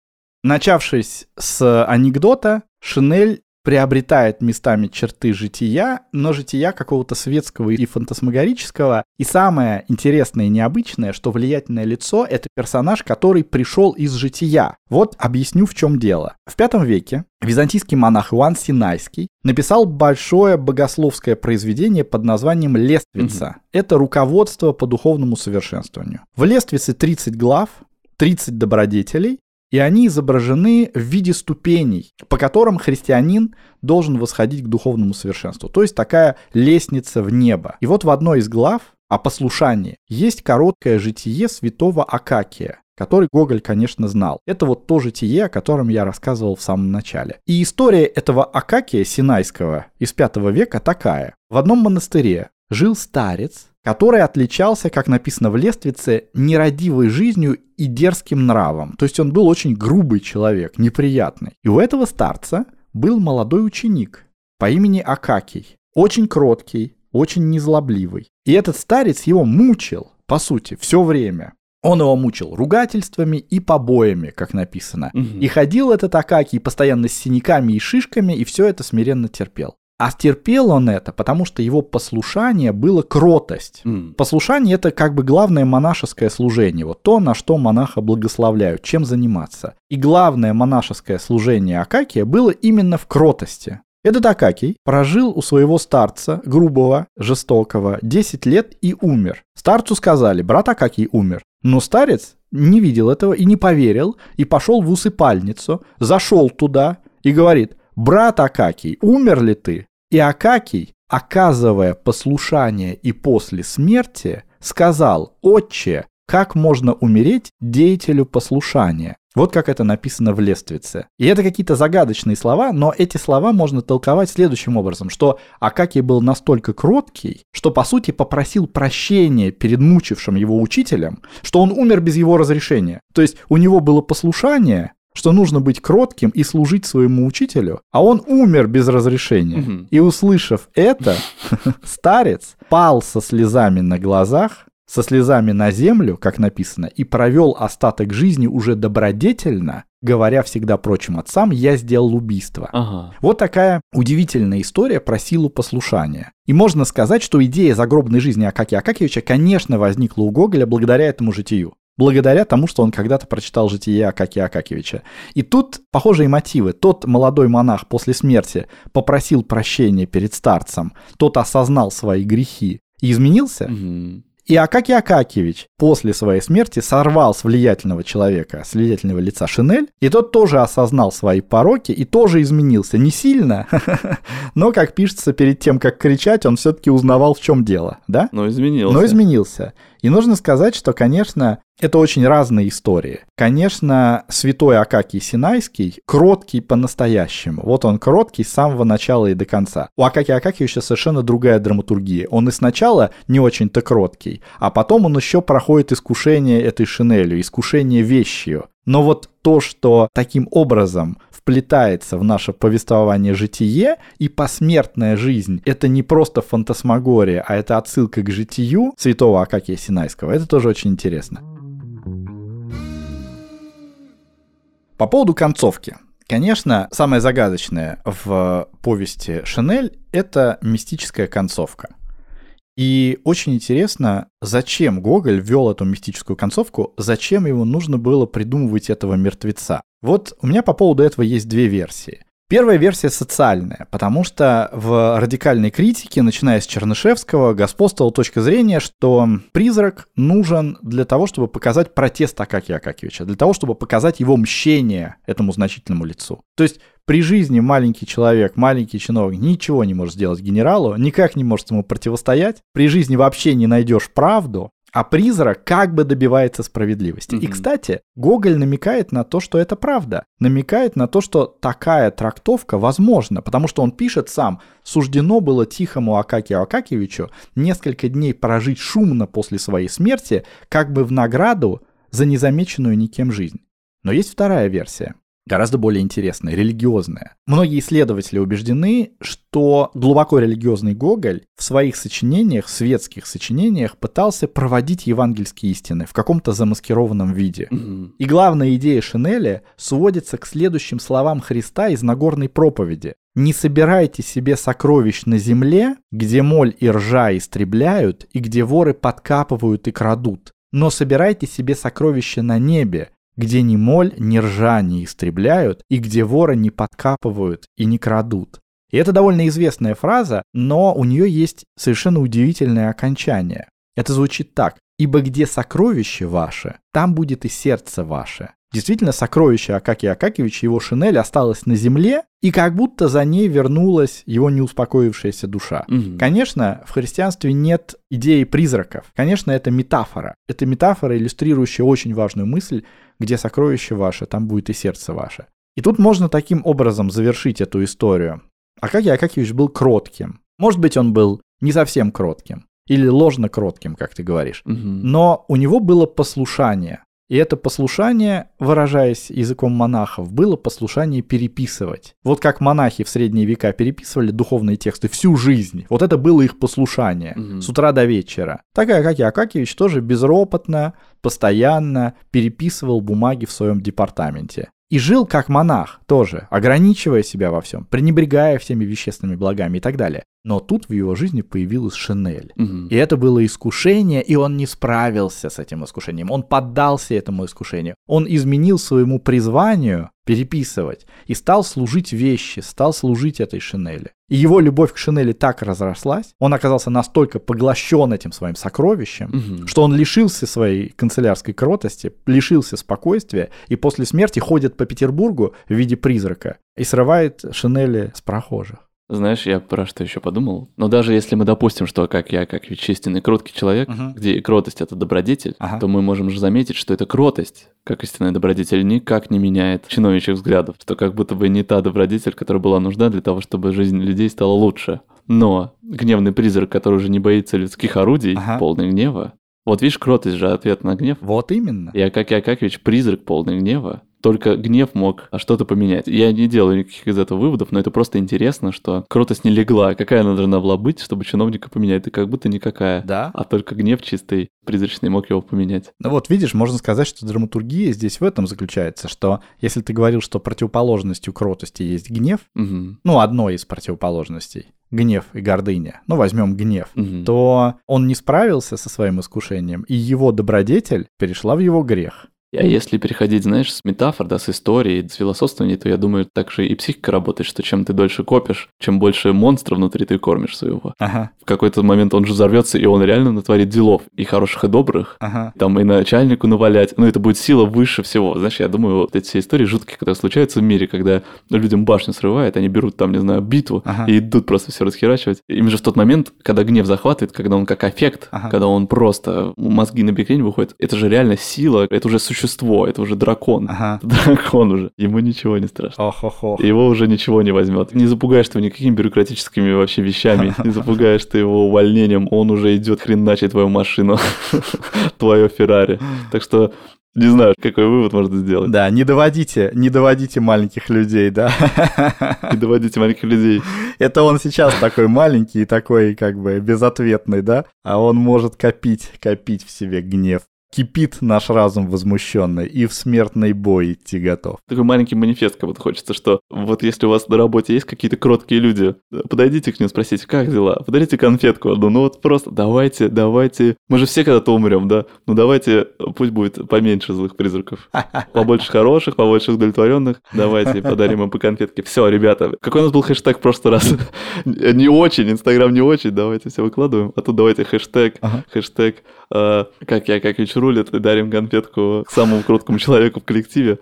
Начавшись с анекдота, Шинель приобретает местами черты жития, но жития какого-то светского и фантасмагорического. И самое интересное и необычное, что влиятельное лицо — это персонаж, который пришел из жития. Вот объясню, в чем дело. В V веке византийский монах Иоанн Синайский написал большое богословское произведение под названием «Лествица». Mm-hmm. Это руководство по духовному совершенствованию. В «Лествице» 30 глав, 30 добродетелей, и они изображены в виде ступеней, по которым христианин должен восходить к духовному совершенству. То есть такая лестница в небо. И вот в одной из глав о послушании есть короткое житие святого Акакия, который Гоголь, конечно, знал. Это вот то житие, о котором я рассказывал в самом начале. И история этого Акакия Синайского из V века такая. В одном монастыре жил старец, который отличался, как написано в Лествице, нерадивой жизнью и дерзким нравом. То есть он был очень грубый человек, неприятный. И у этого старца был молодой ученик по имени Акакий. Очень кроткий, очень незлобливый. И этот старец его мучил, по сути, все время. Он его мучил ругательствами и побоями, как написано. Угу. И ходил этот Акакий постоянно с синяками и шишками, и все это смиренно терпел. А терпел он это, потому что его послушание было кротость. Mm. Послушание это как бы главное монашеское служение, вот то, на что монаха благословляют, чем заниматься. И главное монашеское служение Акакия было именно в кротости. Этот Акакий прожил у своего старца, грубого, жестокого, 10 лет и умер. Старцу сказали, брат Акакий умер. Но старец не видел этого и не поверил, и пошел в усыпальницу, зашел туда и говорит, брат Акакий, умер ли ты? И Акакий, оказывая послушание и после смерти, сказал, «Отче, как можно умереть деятелю послушания?» Вот как это написано в Лествице. И это какие-то загадочные слова, но эти слова можно толковать следующим образом, что Акакий был настолько кроткий, что по сути попросил прощения перед мучившим его учителем, что он умер без его разрешения. То есть у него было послушание, что нужно быть кротким и служить своему учителю, а он умер без разрешения. Угу. И услышав это, старец пал со слезами на глазах, со слезами на землю, как написано, и провел остаток жизни уже добродетельно, говоря всегда прочим отцам, я сделал убийство. Ага. Вот такая удивительная история про силу послушания. И можно сказать, что идея загробной жизни Акакия Акакевича, конечно, возникла у Гоголя благодаря этому житию благодаря тому, что он когда-то прочитал житие Акакия Акакевича. И тут похожие мотивы. Тот молодой монах после смерти попросил прощения перед старцем, тот осознал свои грехи и изменился. Угу. И Акакий Акакевич после своей смерти сорвал с влиятельного человека, с влиятельного лица шинель, и тот тоже осознал свои пороки и тоже изменился. Не сильно, но, как пишется, перед тем, как кричать, он все-таки узнавал, в чем дело, да? Но изменился. Но изменился. И нужно сказать, что, конечно, это очень разные истории. Конечно, святой Акакий Синайский кроткий по-настоящему. Вот он кроткий с самого начала и до конца. У Акакия Акакиевича совершенно другая драматургия. Он и сначала не очень-то кроткий, а потом он еще проходит искушение этой шинелью, искушение вещью. Но вот то, что таким образом вплетается в наше повествование житие, и посмертная жизнь — это не просто фантасмагория, а это отсылка к житию святого Акакия Синайского, это тоже очень интересно. По поводу концовки. Конечно, самое загадочное в повести Шинель — это мистическая концовка. И очень интересно, зачем Гоголь ввел эту мистическую концовку, зачем ему нужно было придумывать этого мертвеца. Вот у меня по поводу этого есть две версии. Первая версия социальная, потому что в радикальной критике, начиная с Чернышевского, господствовала точка зрения, что призрак нужен для того, чтобы показать протест Акакия Акакевича, для того, чтобы показать его мщение этому значительному лицу. То есть при жизни маленький человек, маленький чиновник ничего не может сделать генералу, никак не может ему противостоять, при жизни вообще не найдешь правду, а призрак как бы добивается справедливости. Mm-hmm. И, кстати, Гоголь намекает на то, что это правда. Намекает на то, что такая трактовка возможна, потому что он пишет сам, суждено было тихому Акакию Акакевичу несколько дней прожить шумно после своей смерти, как бы в награду за незамеченную никем жизнь. Но есть вторая версия гораздо более интересное, религиозное. Многие исследователи убеждены, что глубоко религиозный Гоголь в своих сочинениях, светских сочинениях, пытался проводить евангельские истины в каком-то замаскированном виде. Mm-hmm. И главная идея Шинеля сводится к следующим словам Христа из Нагорной проповеди. «Не собирайте себе сокровищ на земле, где моль и ржа истребляют, и где воры подкапывают и крадут, но собирайте себе сокровища на небе, где ни моль, ни ржа не истребляют, и где вора не подкапывают и не крадут. И это довольно известная фраза, но у нее есть совершенно удивительное окончание. Это звучит так. «Ибо где сокровище ваше, там будет и сердце ваше». Действительно, сокровище Акакия Акакевича, его шинель, осталось на земле, и как будто за ней вернулась его неуспокоившаяся душа. Угу. Конечно, в христианстве нет идеи призраков. Конечно, это метафора. Это метафора, иллюстрирующая очень важную мысль, где сокровище ваше, там будет и сердце ваше. И тут можно таким образом завершить эту историю. Акакий Акакевич был кротким. Может быть, он был не совсем кротким. Или ложно кротким, как ты говоришь. Угу. Но у него было послушание. И это послушание, выражаясь языком монахов, было послушание переписывать. Вот как монахи в средние века переписывали духовные тексты всю жизнь. Вот это было их послушание угу. с утра до вечера. Такая, как и Акакевич, тоже безропотно, постоянно переписывал бумаги в своем департаменте. И жил как монах тоже, ограничивая себя во всем, пренебрегая всеми вещественными благами и так далее. Но тут в его жизни появилась Шинель. Угу. И это было искушение, и он не справился с этим искушением. Он поддался этому искушению. Он изменил своему призванию переписывать и стал служить вещи, стал служить этой Шинели. И его любовь к Шинели так разрослась, он оказался настолько поглощен этим своим сокровищем, угу. что он лишился своей канцелярской кротости, лишился спокойствия, и после смерти ходит по Петербургу в виде призрака и срывает Шинели с прохожих. Знаешь, я про что еще подумал. Но даже если мы допустим, что как я, как честный, кроткий человек, uh-huh. где кротость это добродетель, uh-huh. то мы можем же заметить, что эта кротость, как истинная добродетель, никак не меняет чиновничьих взглядов. Что как будто бы не та добродетель, которая была нужна для того, чтобы жизнь людей стала лучше. Но гневный призрак, который уже не боится людских орудий, ага. полный гнева. Вот видишь, кротость же ответ на гнев. Вот именно. Я как Акакевич призрак полный гнева только гнев мог что-то поменять. Я не делаю никаких из этого выводов, но это просто интересно, что кротость не легла. Какая она должна была быть, чтобы чиновника поменять? Это как будто никакая. Да. А только гнев чистый, призрачный мог его поменять. Ну вот, видишь, можно сказать, что драматургия здесь в этом заключается, что если ты говорил, что противоположностью кротости есть гнев, угу. ну, одной из противоположностей, гнев и гордыня, ну возьмем гнев, угу. то он не справился со своим искушением, и его добродетель перешла в его грех. А если переходить, знаешь, с метафор, да, с истории, с философствования, то я думаю, так же и психика работает, что чем ты дольше копишь, чем больше монстра внутри ты кормишь своего. Ага, В какой-то момент он же взорвется, и он реально натворит делов, и хороших, и добрых. ага. Там и начальнику навалять. Ну, это будет сила выше всего. Знаешь, я думаю, вот эти все истории жуткие, когда случаются в мире, когда людям башню срывает, они берут там, не знаю, битву Ага. и идут просто все расхерачивать. Им же в тот момент, когда гнев захватывает, когда он как аффект, Ага. когда он просто мозги на бекрень выходит, это же реально сила, это уже существо, это уже дракон. Ага. Дракон уже. Ему ничего не страшно. Ох-ох-ох. Его уже ничего не возьмет. Не запугаешь ты его никакими бюрократическими вообще вещами. Не запугаешь ты его увольнением. Он уже идет хреначить твою машину. Твое Феррари. Так что не знаю, какой вывод можно сделать. Да, не доводите, не доводите маленьких людей, да. Не доводите маленьких людей. Это он сейчас такой маленький и такой как бы безответный, да? А он может копить, копить в себе гнев. Кипит наш разум возмущенный и в смертный бой идти готов. Такой маленький манифест как будто хочется, что вот если у вас на работе есть какие-то кроткие люди, подойдите к ним, спросите, как дела? Подарите конфетку одну, ну вот просто давайте, давайте. Мы же все когда-то умрем, да? Ну давайте, пусть будет поменьше злых призраков. Побольше хороших, побольше удовлетворенных. Давайте подарим им по конфетке. Все, ребята. Какой у нас был хэштег в прошлый раз? Не очень, Инстаграм не очень, давайте все выкладываем. А тут давайте хэштег, хэштег, э, как я, как рулит, и дарим конфетку самому кроткому человеку в коллективе.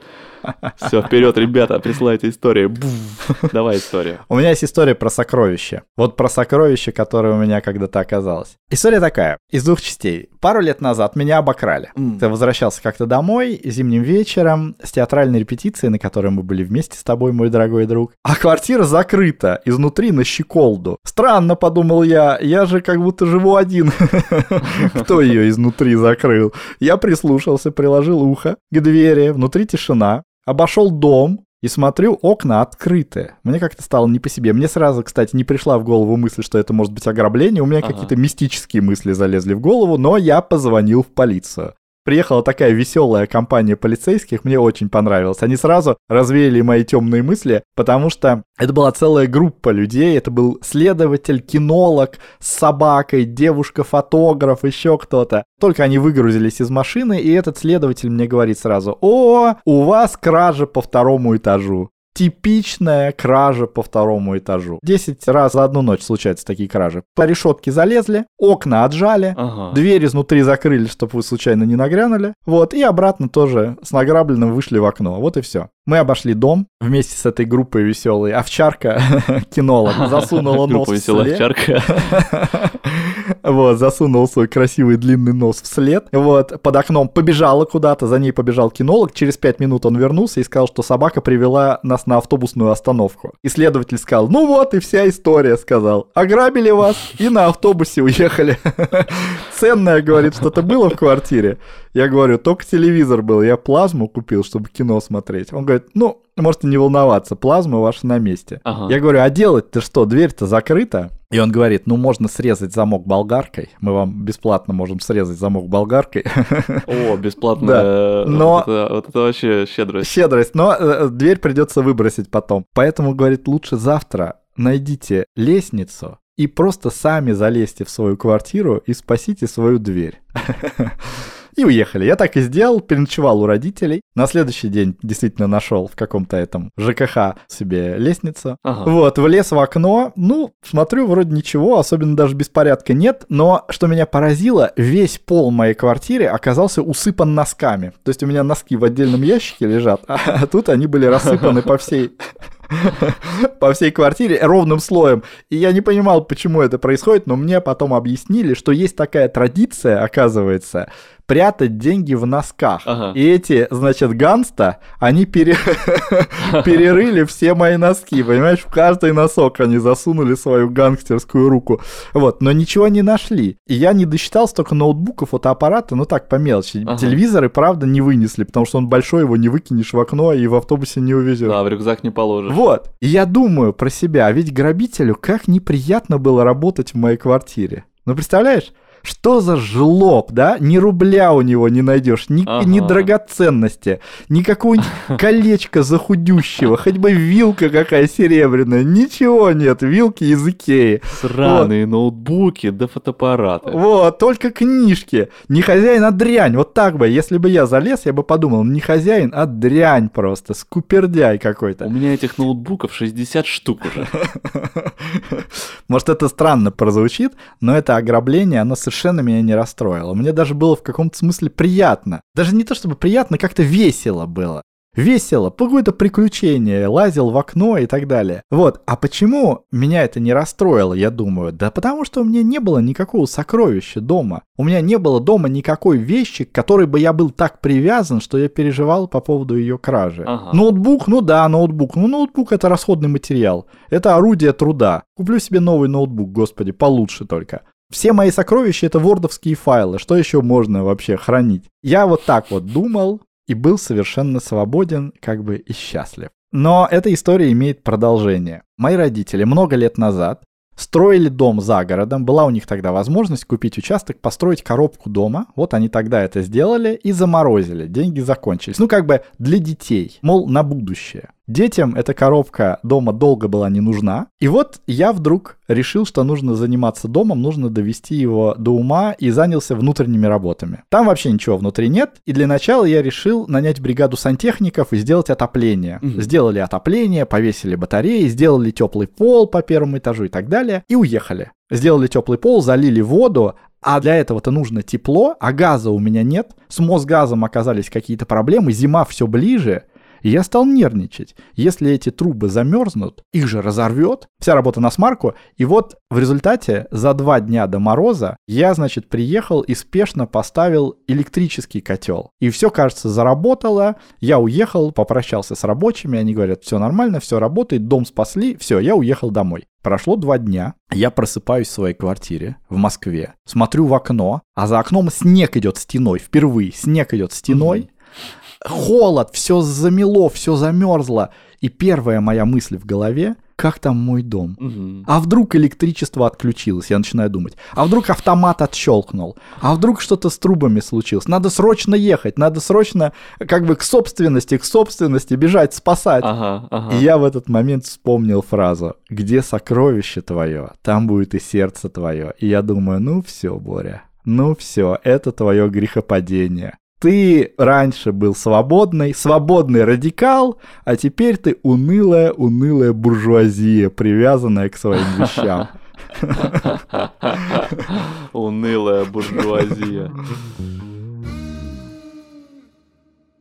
Все, вперед, ребята, присылайте истории. Буф. Давай историю. У меня есть история про сокровище. Вот про сокровище, которое у меня когда-то оказалось. История такая, из двух частей. Пару лет назад меня обокрали. М. Я возвращался как-то домой зимним вечером с театральной репетиции, на которой мы были вместе с тобой, мой дорогой друг. А квартира закрыта, изнутри на щеколду. Странно, подумал я, я же как будто живу один. Кто ее изнутри закрыл? Я прислушался, приложил ухо к двери, внутри тишина. Обошел дом, и смотрю, окна открыты. Мне как-то стало не по себе. Мне сразу, кстати, не пришла в голову мысль, что это может быть ограбление. У меня Ага. какие-то мистические мысли залезли в голову, но я позвонил в полицию. Приехала такая веселая компания полицейских, мне очень понравилось. Они сразу развеяли мои темные мысли, потому что это была целая группа людей. Это был следователь, кинолог с собакой, девушка-фотограф, еще кто-то. Только они выгрузились из машины, и этот следователь мне говорит сразу, «О, у вас кража по второму этажу». Типичная кража по второму этажу. Десять раз за одну ночь случаются такие кражи. По решетке залезли, окна отжали, Ага. Дверь изнутри закрыли, чтобы вы случайно не нагрянули. Вот, и обратно тоже с награбленным вышли в окно. Вот и все. Мы обошли дом вместе с этой группой веселой. Овчарка, кинолог, засунула нос Группа веселая овчарка. Вот, засунул свой красивый длинный нос вслед. Вот, под окном побежала куда-то, за ней побежал кинолог. Через пять минут он вернулся и сказал, что собака привела нас на автобусную остановку. Исследователь сказал, ну вот и вся история, сказал. Ограбили вас и на автобусе уехали. Ценное, говорит, что-то было в квартире. Я говорю, только телевизор был, я плазму купил, чтобы кино смотреть. Он говорит, ну, можете не волноваться, плазма ваша на месте. Ага. Я говорю, а делать-то что, дверь-то закрыта? И он говорит, ну, можно срезать замок болгаркой. Мы вам бесплатно можем срезать замок болгаркой. О, бесплатно. Да, но- Вот это, вот это вообще щедрость. Щедрость, но э, дверь придется выбросить потом. Поэтому, говорит, лучше завтра найдите лестницу и просто сами залезьте в свою квартиру и спасите свою дверь. И уехали. Я так и сделал, переночевал у родителей. На следующий день действительно нашел в каком-то этом ЖКХ себе лестницу. Ага. Вот, влез в окно, ну, смотрю, вроде ничего, особенно даже беспорядка нет, но что меня поразило, весь пол моей квартиры оказался усыпан носками. То есть у меня носки в отдельном ящике лежат, а тут они были рассыпаны по всей по всей квартире ровным слоем. И я не понимал, почему это происходит, но мне потом объяснили, что есть такая традиция, оказывается, прятать деньги в носках. Ага. И эти, значит, ганста, они пере- перерыли все мои носки, понимаешь? В каждый носок они засунули свою гангстерскую руку. Вот, но ничего не нашли. И я не досчитал столько ноутбуков, фотоаппарата, ну так, по мелочи. Ага. Телевизоры, правда, не вынесли, потому что он большой, его не выкинешь в окно и в автобусе не увезешь. Да, в рюкзак не положишь. Вот. И я думаю про себя, а ведь грабителю как неприятно было работать в моей квартире. Ну, представляешь? Что за жлоб, да? Ни рубля у него не найдешь, ни, Ага. ни драгоценности, ни какого-нибудь колечка захудющего, хоть бы вилка какая серебряная, ничего нет, вилки из Икеи. Сраные ноутбуки да фотоаппараты. Вот, только книжки. Не хозяин, а дрянь. Вот так бы, если бы я залез, я бы подумал, не хозяин, а дрянь просто, скупердяй У какой-то. меня этих ноутбуков 60 штук уже. Может, это странно прозвучит, но это ограбление, оно совершенно меня не расстроило. Мне даже было в каком-то смысле приятно. Даже не то чтобы приятно, как-то весело было. Весело, какое-то приключение, лазил в окно и так далее. Вот, а почему меня это не расстроило, я думаю? Да потому что у меня не было никакого сокровища дома. У меня не было дома никакой вещи, к которой бы я был так привязан, что я переживал по поводу ее кражи. Ага. Ноутбук, ну да, ноутбук. Ну, ноутбук это расходный материал. Это орудие труда. Куплю себе новый ноутбук, господи, получше только. Все мои сокровища это вордовские файлы. Что еще можно вообще хранить? Я вот так вот думал и был совершенно свободен, как бы и счастлив. Но эта история имеет продолжение. Мои родители много лет назад строили дом за городом, была у них тогда возможность купить участок, построить коробку дома. Вот они тогда это сделали и заморозили, деньги закончились. Ну как бы для детей, мол, на будущее. Детям эта коробка дома долго была не нужна. И вот я вдруг решил, что нужно заниматься домом, нужно довести его до ума и занялся внутренними работами. Там вообще ничего внутри нет. И для начала я решил нанять бригаду сантехников и сделать отопление. Мгм. Сделали отопление, повесили батареи, сделали теплый пол по первому этажу и так далее. И уехали. Сделали теплый пол, залили воду, а для этого-то нужно тепло, а газа у меня нет. С Мосгазом оказались какие-то проблемы, зима все ближе. Я стал нервничать. Если эти трубы замерзнут, их же разорвет. Вся работа на смарку. И вот в результате за два дня до мороза я, значит, приехал и спешно поставил электрический котел. И все, кажется, заработало. Я уехал, попрощался с рабочими. Они говорят, все нормально, все работает, дом спасли. Все, я уехал домой. Прошло два дня, я просыпаюсь в своей квартире в Москве, смотрю в окно, а за окном снег идет стеной, впервые снег идет стеной, холод, все замело, все замерзло. И первая моя мысль в голове, как там мой дом? Мгм. А вдруг электричество отключилось, я начинаю думать. А вдруг автомат отщелкнул? А вдруг что-то с трубами случилось? Надо срочно ехать, надо срочно как бы к собственности, к собственности бежать, спасать. Ага, ага. И я в этот момент вспомнил фразу «Где сокровище твое, там будет и сердце твое». И я думаю, ну все, Боря, ну все, это твое грехопадение. Ты раньше был свободный, свободный радикал, а теперь ты унылая, унылая буржуазия, привязанная к своим вещам. Унылая буржуазия.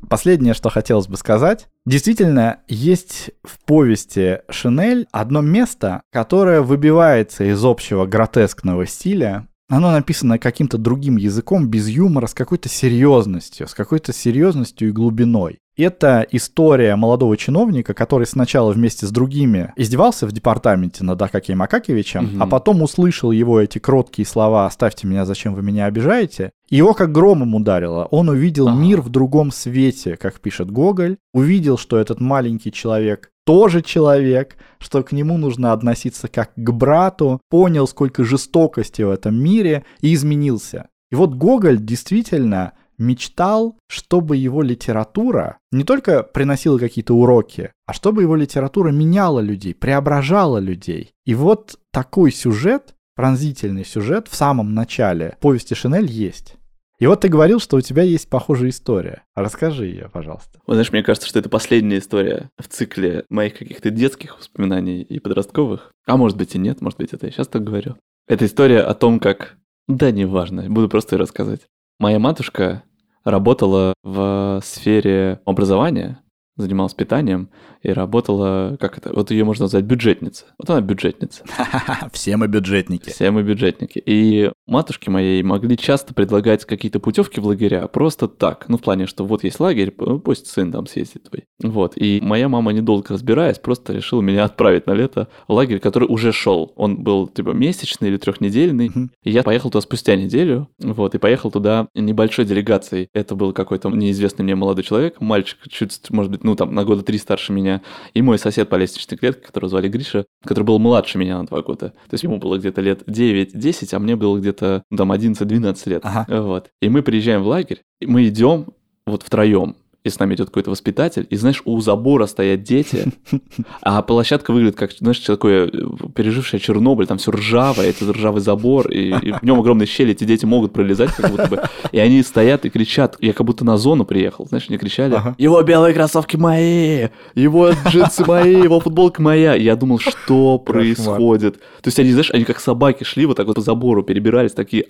Последнее, что хотелось бы сказать. Действительно, есть в повести Шинель одно место, которое выбивается из общего гротескного стиля. Оно написано каким-то другим языком, без юмора, с какой-то серьезностью, с какой-то серьезностью и глубиной. Это история молодого чиновника, который сначала вместе с другими издевался в департаменте над Акакием Акакевичем, Мгм. а потом услышал его эти кроткие слова «Оставьте меня, зачем вы меня обижаете?» Его как громом ударило. Он увидел Ага. мир в другом свете, как пишет Гоголь, увидел, что этот маленький человек тоже человек, что к нему нужно относиться как к брату, понял, сколько жестокости в этом мире и изменился. И вот Гоголь действительно мечтал, чтобы его литература не только приносила какие-то уроки, а чтобы его литература меняла людей, преображала людей. И вот такой сюжет, пронзительный сюжет в самом начале повести Шинель есть. И вот ты говорил, что у тебя есть похожая история. Расскажи ее, пожалуйста. Вот знаешь, мне кажется, что это последняя история в цикле моих каких-то детских воспоминаний и подростковых. А может быть и нет, может быть это я сейчас так говорю. Это история о том, как... Да, неважно, буду просто ее рассказать. Моя матушка работала в сфере образования, занималась питанием и работала, как это, вот ее можно назвать бюджетница. Вот она бюджетница. Все мы бюджетники. Все мы бюджетники. И матушки моей могли часто предлагать какие-то путевки в лагеря просто так. Ну, в плане, что вот есть лагерь, п- пусть сын там съездит твой. Вот. И моя мама, недолго разбираясь, просто решила меня отправить на лето в лагерь, который уже шел. Он был, типа, месячный или трехнедельный. И я поехал туда спустя неделю. Вот. И поехал туда небольшой делегацией. Это был какой-то неизвестный мне молодой человек, мальчик, чуть, может быть, ну, там, на года три старше меня. И мой сосед по лестничной клетке, которого звали Гриша, который был младше меня на два года. То есть ему было где-то лет 9-10, а мне было где-то там 11-12 лет. Ага. Вот. И мы приезжаем в лагерь, и мы идем вот втроем и с нами идет какой-то воспитатель, и знаешь, у забора стоят дети, а площадка выглядит как, знаешь, такое э, пережившее Чернобыль, там все ржавое, это ржавый забор, и, и в нем огромные щели, эти дети могут пролезать как будто бы, и они стоят и кричат, я как будто на зону приехал, знаешь, они кричали, Ага. его белые кроссовки мои, его джинсы мои, его футболка моя, я думал, что происходит, то есть они, знаешь, они как собаки шли вот так вот по забору, перебирались такие,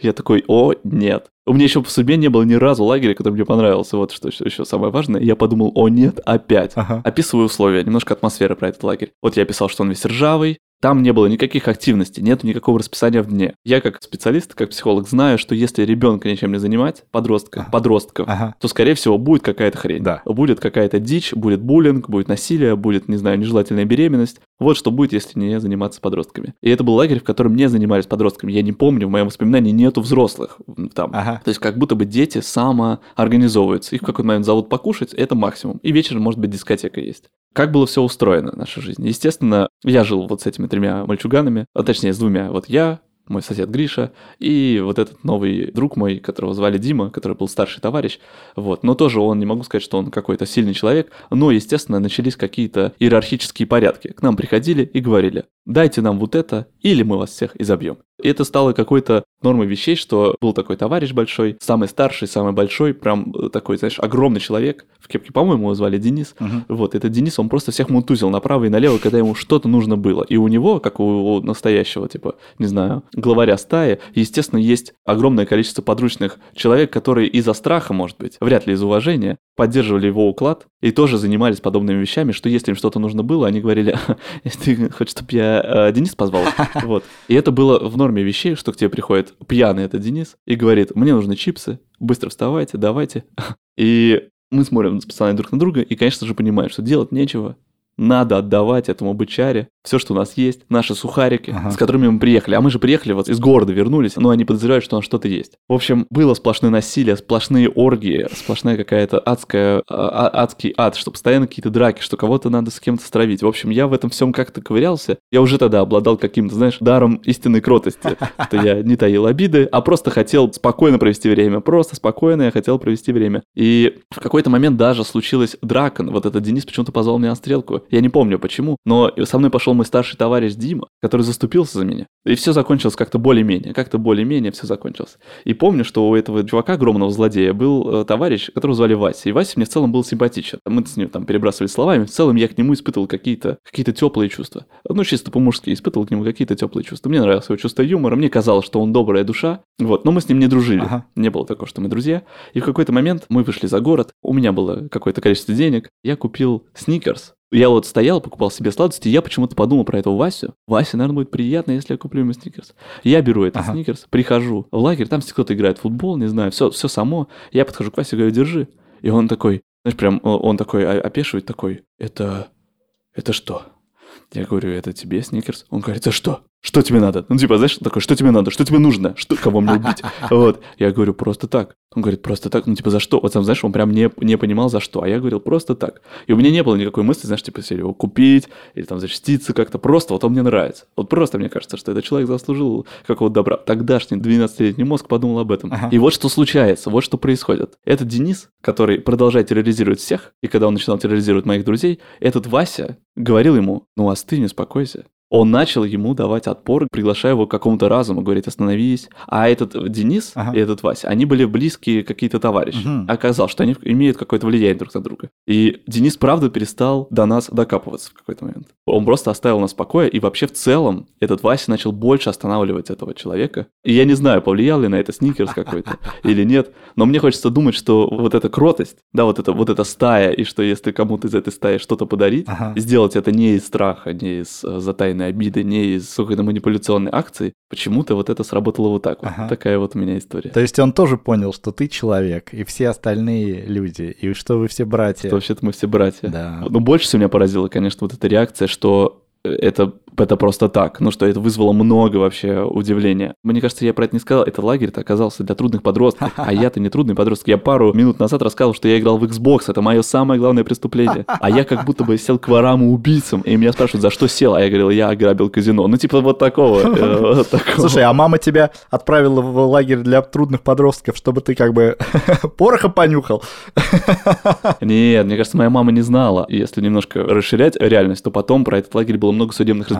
я такой, о, нет, у меня еще в судьбе не было ни разу лагеря, который мне понравился. Вот что еще- еще самое важное. Я подумал, о нет, опять. Ага. Описываю условия, немножко атмосферы про этот лагерь. Вот я писал, что он весь ржавый, там не было никаких активностей, нет никакого расписания в дне. Я как специалист, как психолог знаю, что если ребенка ничем не занимать, подростка, Ага. подростков, Ага. то, скорее всего, будет какая-то хрень. Да. Будет какая-то дичь, будет буллинг, будет насилие, будет, не знаю, нежелательная беременность. Вот что будет, если не заниматься подростками. И это был лагерь, в котором не занимались подростками. Я не помню, в моем воспоминании нету взрослых там. Ага. То есть как будто бы дети самоорганизовываются. Их в какой-то момент зовут покушать, это максимум. И вечером, может быть, дискотека есть. Как было все устроено, наша жизнь? Естественно, я жил вот с этими тремя мальчуганами, а точнее с двумя. Вот я, мой сосед Гриша и вот этот новый друг мой, которого звали Дима, который был старший товарищ. Вот. Но тоже он, не могу сказать, что он какой-то сильный человек, но, естественно, начались какие-то иерархические порядки. К нам приходили и говорили, дайте нам вот это, или мы вас всех изобьем. И это стало какой-то нормой вещей, что был такой товарищ большой, самый старший, самый большой, прям э, такой, знаешь, огромный человек в кепке, по-моему, его звали Денис. Мгм. Вот, этот Денис, он просто всех мутузил направо и налево, когда ему что-то нужно было. И у него, как у настоящего, типа, не знаю, главаря стаи, естественно, есть огромное количество подручных человек, которые из-за страха, может быть, вряд ли из уважения, поддерживали его уклад и тоже занимались подобными вещами, что если им что-то нужно было, они говорили, ты хочешь, чтобы я э, Денис позвал? Вот. И это было в норме вещей, что к тебе приходит пьяный этот Денис и говорит, мне нужны чипсы, быстро вставайте, давайте. И мы смотрим с пацанами друг на друга и, конечно же, понимаем, что делать нечего. Надо отдавать этому бычаре все, что у нас есть, наши сухарики, Ага. с которыми мы приехали. А мы же приехали вот из города, вернулись, но они подозревают, что у нас что-то есть. В общем, было сплошное насилие, сплошные оргии, сплошная какая-то адская, а- а- адский ад, что постоянно какие-то драки, что кого-то надо с кем-то стравить. В общем, я в этом всем как-то ковырялся. Я уже тогда обладал каким-то, знаешь, даром истинной кротости, что я не таил обиды, а просто хотел спокойно провести время. Просто спокойно я хотел провести время. И в какой-то момент даже случилась драка. Вот этот Денис почему-то позвал меня на стрелку. Я не помню почему, но со мной пошел мой старший товарищ Дима, который заступился за меня. И все закончилось как-то более-менее. Как-то более-менее все закончилось. И помню, что у этого чувака, огромного злодея, был э, товарищ, которого звали Вася. И Вася мне в целом был симпатичен. Мы с ним там перебрасывались словами. В целом я к нему испытывал какие-то какие теплые чувства. Ну, чисто по-мужски испытывал к нему какие-то теплые чувства. Мне нравилось его чувство юмора. Мне казалось, что он добрая душа. Вот. Но мы с ним не дружили. Ага. Не было такого, что мы друзья. И в какой-то момент мы вышли за город. У меня было какое-то количество денег. Я купил сникерс. Я вот стоял, покупал себе сладости, и я почему-то подумал про этого Васю. Вася, наверное, будет приятно, если я куплю ему сникерс. Я беру этот Ага. сникерс, прихожу в лагерь, там кто-то играет в футбол, не знаю, все, все само. Я подхожу к Васе и говорю, держи. И он такой, знаешь, прям он такой опешивает, такой, это, это что? Я говорю, это тебе сникерс? Он говорит, это что? Что тебе надо? Ну, типа, знаешь, такой, что тебе надо? Что тебе нужно? Что, кого мне убить? Вот. Я говорю, просто так. Он говорит, просто так? Ну, типа, за что? Вот там, знаешь, он прям не, не понимал, за что. А я говорил, просто так. И у меня не было никакой мысли, знаешь, типа, себе его купить или там защититься как-то. Просто вот он мне нравится. Вот просто мне кажется, что этот человек заслужил какого-то добра. Тогдашний 12-летний мозг подумал об этом. Ага. И вот что случается, вот что происходит. Этот Денис, который продолжает терроризировать всех, и когда он начинал терроризировать моих друзей, этот Вася говорил ему, ну остынь, успокойся. Он начал ему давать отпор, приглашая его к какому-то разуму, говорит, остановись. А этот Денис Ага. и этот Вася, они были близкие какие-то товарищи. Мгм. Оказалось, что они имеют какое-то влияние друг на друга. И Денис, правда, перестал до нас докапываться в какой-то момент. Он просто оставил нас в покое, и вообще в целом этот Вася начал больше останавливать этого человека. И я не знаю, повлиял ли на это сникерс какой-то или нет, но мне хочется думать, что вот эта кротость, да, вот эта, вот эта стая, и что если кому-то из этой стаи что-то подарить, Ага. сделать это не из страха, не из э, затаянной обиды, не из какой-то манипуляционной акции, почему-то вот это сработало вот так вот. Ага. Такая вот у меня история. То есть он тоже понял, что ты человек, и все остальные люди, и что вы все братья. Что вообще-то мы все братья. Да. Ну, больше всего меня поразила, конечно, вот эта реакция, что э, это это просто так. Ну, что это вызвало много вообще удивления. Мне кажется, я про это не сказал. Это лагерь-то оказался для трудных подростков. А я-то не трудный подросток. Я пару минут назад рассказывал, что я играл в Xbox. Это мое самое главное преступление. А я как будто бы сел к ворам и убийцам. И меня спрашивают, за что сел? А я говорил, я ограбил казино. Ну, типа вот такого. э, Слушай, а мама тебя отправила в лагерь для трудных подростков, чтобы ты как бы пороха понюхал? Нет, мне кажется, моя мама не знала. Если немножко расширять реальность, то потом про этот лагерь было много судебных разбирательств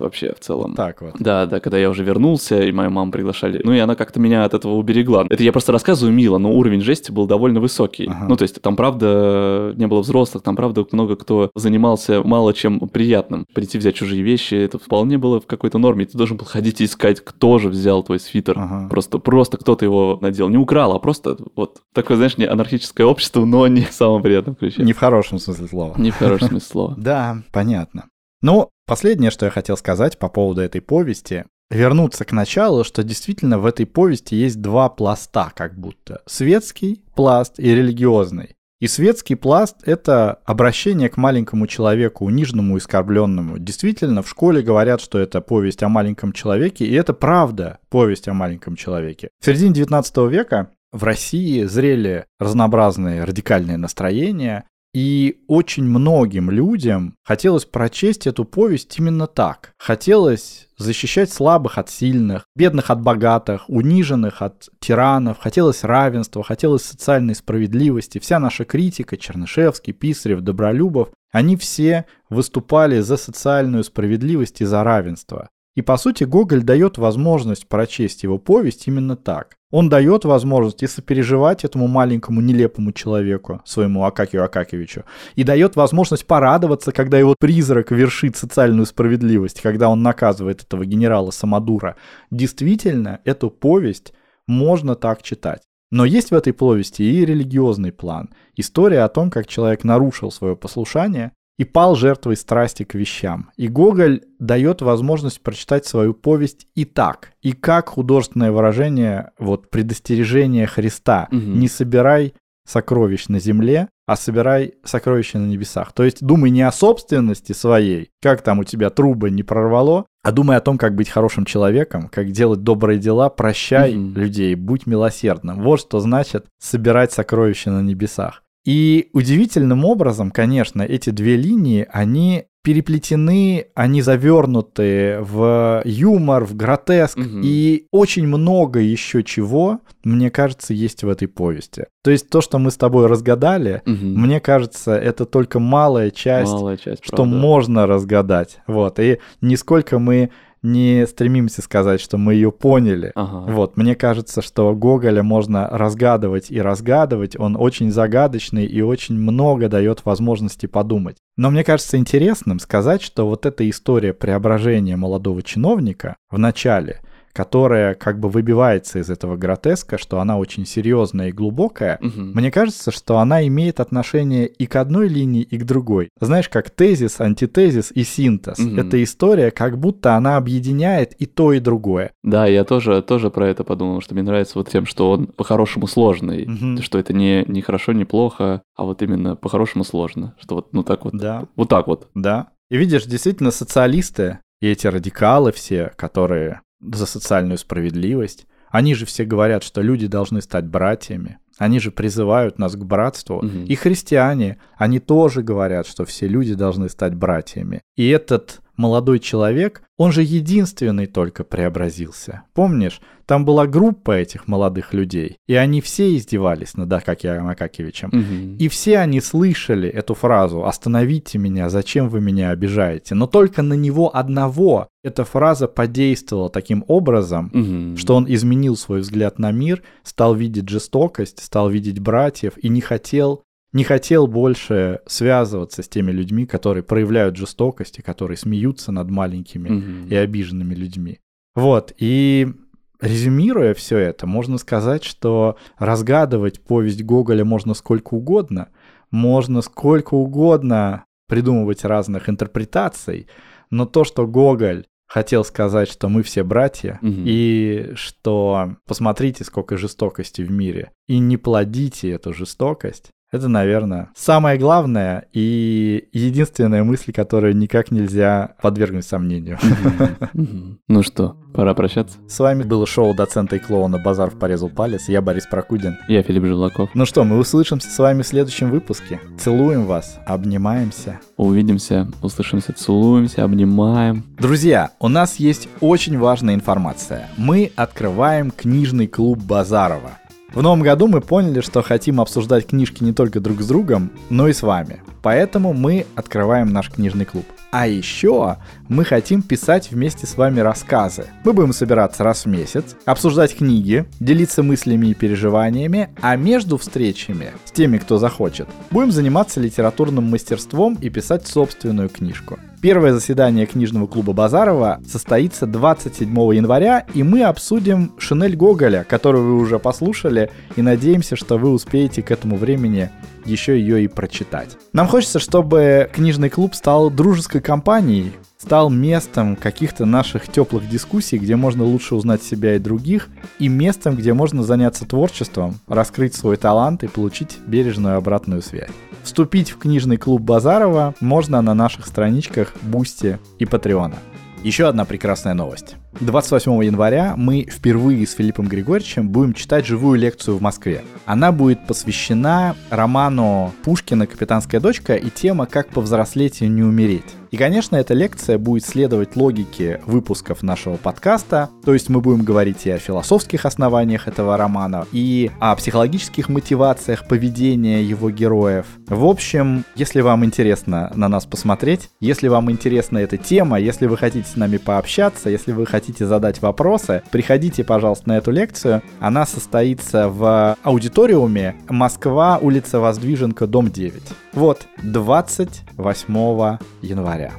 вообще в целом. Так вот. Да, да, когда я уже вернулся, и мою маму приглашали. Ну, и она как-то меня от этого уберегла. Это я просто рассказываю мило, но уровень жести был довольно высокий. Ага. Ну, то есть там, правда, не было взрослых, там, правда, много кто занимался мало чем приятным. Прийти взять чужие вещи, это вполне было в какой-то норме. Ты должен был ходить и искать, кто же взял твой свитер. Ага. Просто, просто кто-то его надел. Не украл, а просто вот такое, знаешь, не анархическое общество, но не в самом приятном ключе. Не в хорошем смысле слова. Не в хорошем смысле слова. Да, понятно. Ну, последнее, что я хотел сказать по поводу этой повести, вернуться к началу, что действительно в этой повести есть два пласта как будто. Светский пласт и религиозный. И светский пласт — это обращение к маленькому человеку, униженному и оскорбленному. Действительно, в школе говорят, что это повесть о маленьком человеке, и это правда повесть о маленьком человеке. В середине 19 века в России зрели разнообразные радикальные настроения, и очень многим людям хотелось прочесть эту повесть именно так. Хотелось защищать слабых от сильных, бедных от богатых, униженных от тиранов, хотелось равенства, хотелось социальной справедливости. Вся наша критика, Чернышевский, Писарев, Добролюбов, они все выступали за социальную справедливость и за равенство. И по сути Гоголь дает возможность прочесть его повесть именно так. Он дает возможность и сопереживать этому маленькому нелепому человеку, своему Акакию Акакевичу, и дает возможность порадоваться, когда его призрак вершит социальную справедливость, когда он наказывает этого генерала Самодура. Действительно, эту повесть можно так читать. Но есть в этой повести и религиозный план. История о том, как человек нарушил свое послушание и пал жертвой страсти к вещам. И Гоголь дает возможность прочитать свою повесть и так, и как художественное выражение, вот предостережение Христа. Мгм. Не собирай сокровищ на земле, а собирай сокровища на небесах. То есть думай не о собственности своей, как там у тебя трубы не прорвало, а думай о том, как быть хорошим человеком, как делать добрые дела, прощай Мгм. людей, будь милосердным. Вот что значит собирать сокровища на небесах. И удивительным образом, конечно, эти две линии, они переплетены, они завернуты в юмор, в гротеск, Мгм. и очень много еще чего, мне кажется, есть в этой повести. То есть то, что мы с тобой разгадали, Мгм. мне кажется, это только малая часть, Малая часть, что правда. можно разгадать. Вот. И нисколько мы не стремимся сказать, что мы ее поняли. Ага. Вот, мне кажется, что Гоголя можно разгадывать и разгадывать. Он очень загадочный и очень много дает возможности подумать. Но мне кажется интересным сказать, что вот эта история преображения молодого чиновника в начале, которая как бы выбивается из этого гротеска, что она очень серьезная и глубокая, Мгм. мне кажется, что она имеет отношение и к одной линии, и к другой. Знаешь, как тезис, антитезис и синтез. Мгм. Эта история, как будто она объединяет и то, и другое. Да, я тоже, тоже про это подумал, что мне нравится вот тем, что он по-хорошему сложный, Мгм. что это не, не хорошо, не плохо, а вот именно по-хорошему сложно, что вот ну так вот, Да. вот так вот. Да. И видишь, действительно, социалисты и эти радикалы все, которые за социальную справедливость, они же все говорят, что люди должны стать братьями. Они же призывают нас к братству. Мгм. И христиане, они тоже говорят, что все люди должны стать братьями. И этот молодой человек, он же единственный только преобразился. Помнишь, там была группа этих молодых людей, и они все издевались над Акакием Акакевичем. Мгм. И все они слышали эту фразу «Остановите меня, зачем вы меня обижаете?» Но только на него одного эта фраза подействовала таким образом, Мгм. что он изменил свой взгляд на мир, стал видеть жестокость, стал видеть братьев и не хотел, не хотел больше связываться с теми людьми, которые проявляют жестокость и которые смеются над маленькими Мгм. и обиженными людьми. Вот, и резюмируя все это, можно сказать, что разгадывать повесть Гоголя можно сколько угодно, можно сколько угодно придумывать разных интерпретаций, но то, что Гоголь хотел сказать, что мы все братья, Мгм. и что посмотрите, сколько жестокости в мире, и не плодите эту жестокость, Это, наверное, самое главное и единственная мысль, которую никак нельзя подвергнуть сомнению. Ну что, пора прощаться? С вами было шоу доцента и клоуна «Базаров порезал палец». Я Борис Прокудин. Я Филипп Желаков. Ну что, мы услышимся с вами в следующем выпуске. Целуем вас, обнимаемся. Увидимся, услышимся, целуемся, обнимаем. Друзья, у нас есть очень важная информация. Мы открываем книжный клуб Базарова. В новом году мы поняли, что хотим обсуждать книжки не только друг с другом, но и с вами. Поэтому мы открываем наш книжный клуб. А еще мы хотим писать вместе с вами рассказы. Мы будем собираться раз в месяц, обсуждать книги, делиться мыслями и переживаниями, а между встречами с теми, кто захочет, будем заниматься литературным мастерством и писать собственную книжку. Первое заседание книжного клуба Базарова состоится 27 января, и мы обсудим Шинель Гоголя, которую вы уже послушали, и надеемся, что вы успеете к этому времени еще ее и прочитать. Нам хочется, чтобы книжный клуб стал дружеской компанией, стал местом каких-то наших теплых дискуссий, где можно лучше узнать себя и других, и местом, где можно заняться творчеством, раскрыть свой талант и получить бережную обратную связь. Вступить в книжный клуб Базарова можно на наших страничках Boosty и Patreon а. Еще одна прекрасная новость. 28 января мы впервые с Филиппом Григорьевичем будем читать живую лекцию в Москве. Она будет посвящена роману Пушкина «Капитанская дочка» и тема «Как повзрослеть и не умереть». И, конечно, эта лекция будет следовать логике выпусков нашего подкаста, то есть мы будем говорить и о философских основаниях этого романа, и о психологических мотивациях поведения его героев. В общем, если вам интересно на нас посмотреть, если вам интересна эта тема, если вы хотите с нами пообщаться, если вы хотите задать вопросы, приходите, пожалуйста, на эту лекцию. Она состоится в аудиториуме Москва, улица Воздвиженка, дом 9. Вот, 28 января.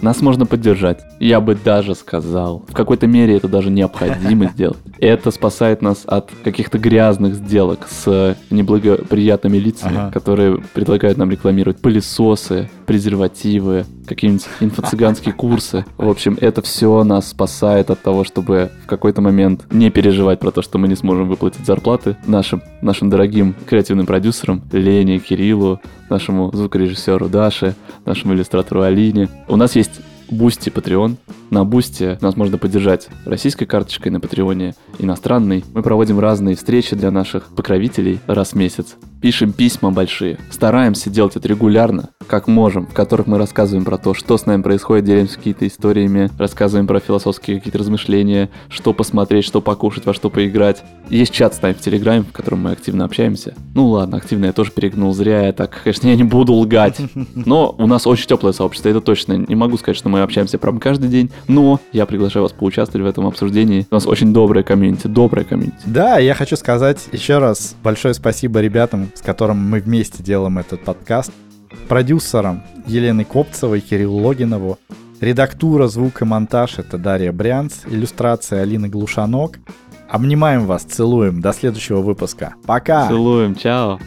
Нас можно поддержать. Я бы даже сказал, в какой-то мере это даже необходимо сделать. Это спасает нас от каких-то грязных сделок с неблагоприятными лицами, Ага. которые предлагают нам рекламировать пылесосы, презервативы, какие-нибудь инфо-цыганские курсы. В общем, это все нас спасает от того, чтобы в какой-то момент не переживать про то, что мы не сможем выплатить зарплаты нашим, нашим дорогим креативным продюсерам Лене, Кириллу, нашему звукорежиссеру Даше, нашему иллюстратору Алине. У нас есть Boosty, Patreon. На Boosty нас можно поддержать российской карточкой на Patreon е, иностранной. Мы проводим разные встречи для наших покровителей раз в месяц. Пишем письма большие. Стараемся делать это регулярно, как можем, в которых мы рассказываем про то, что с нами происходит, делимся какие-то историями, рассказываем про философские какие-то размышления, что посмотреть, что покушать, во что поиграть. Есть чат с нами в Телеграме, в котором мы активно общаемся. Ну ладно, активно я тоже перегнул, зря я так, конечно, я не буду лгать. Но у нас очень теплое сообщество, это точно. Не могу сказать, что мы общаемся прям каждый день, но я приглашаю вас поучаствовать в этом обсуждении. У нас очень добрая комьюнити, добрая комьюнити. Да, я хочу сказать еще раз большое спасибо ребятам, с которыми мы вместе делаем этот подкаст. Продюсерам Елены Копцевой, Кириллу Логинову. Редактура, звук и монтаж — это Дарья Брянц. Иллюстрация Алина Глушанок. Обнимаем вас, целуем. До следующего выпуска. Пока! Целуем, чао.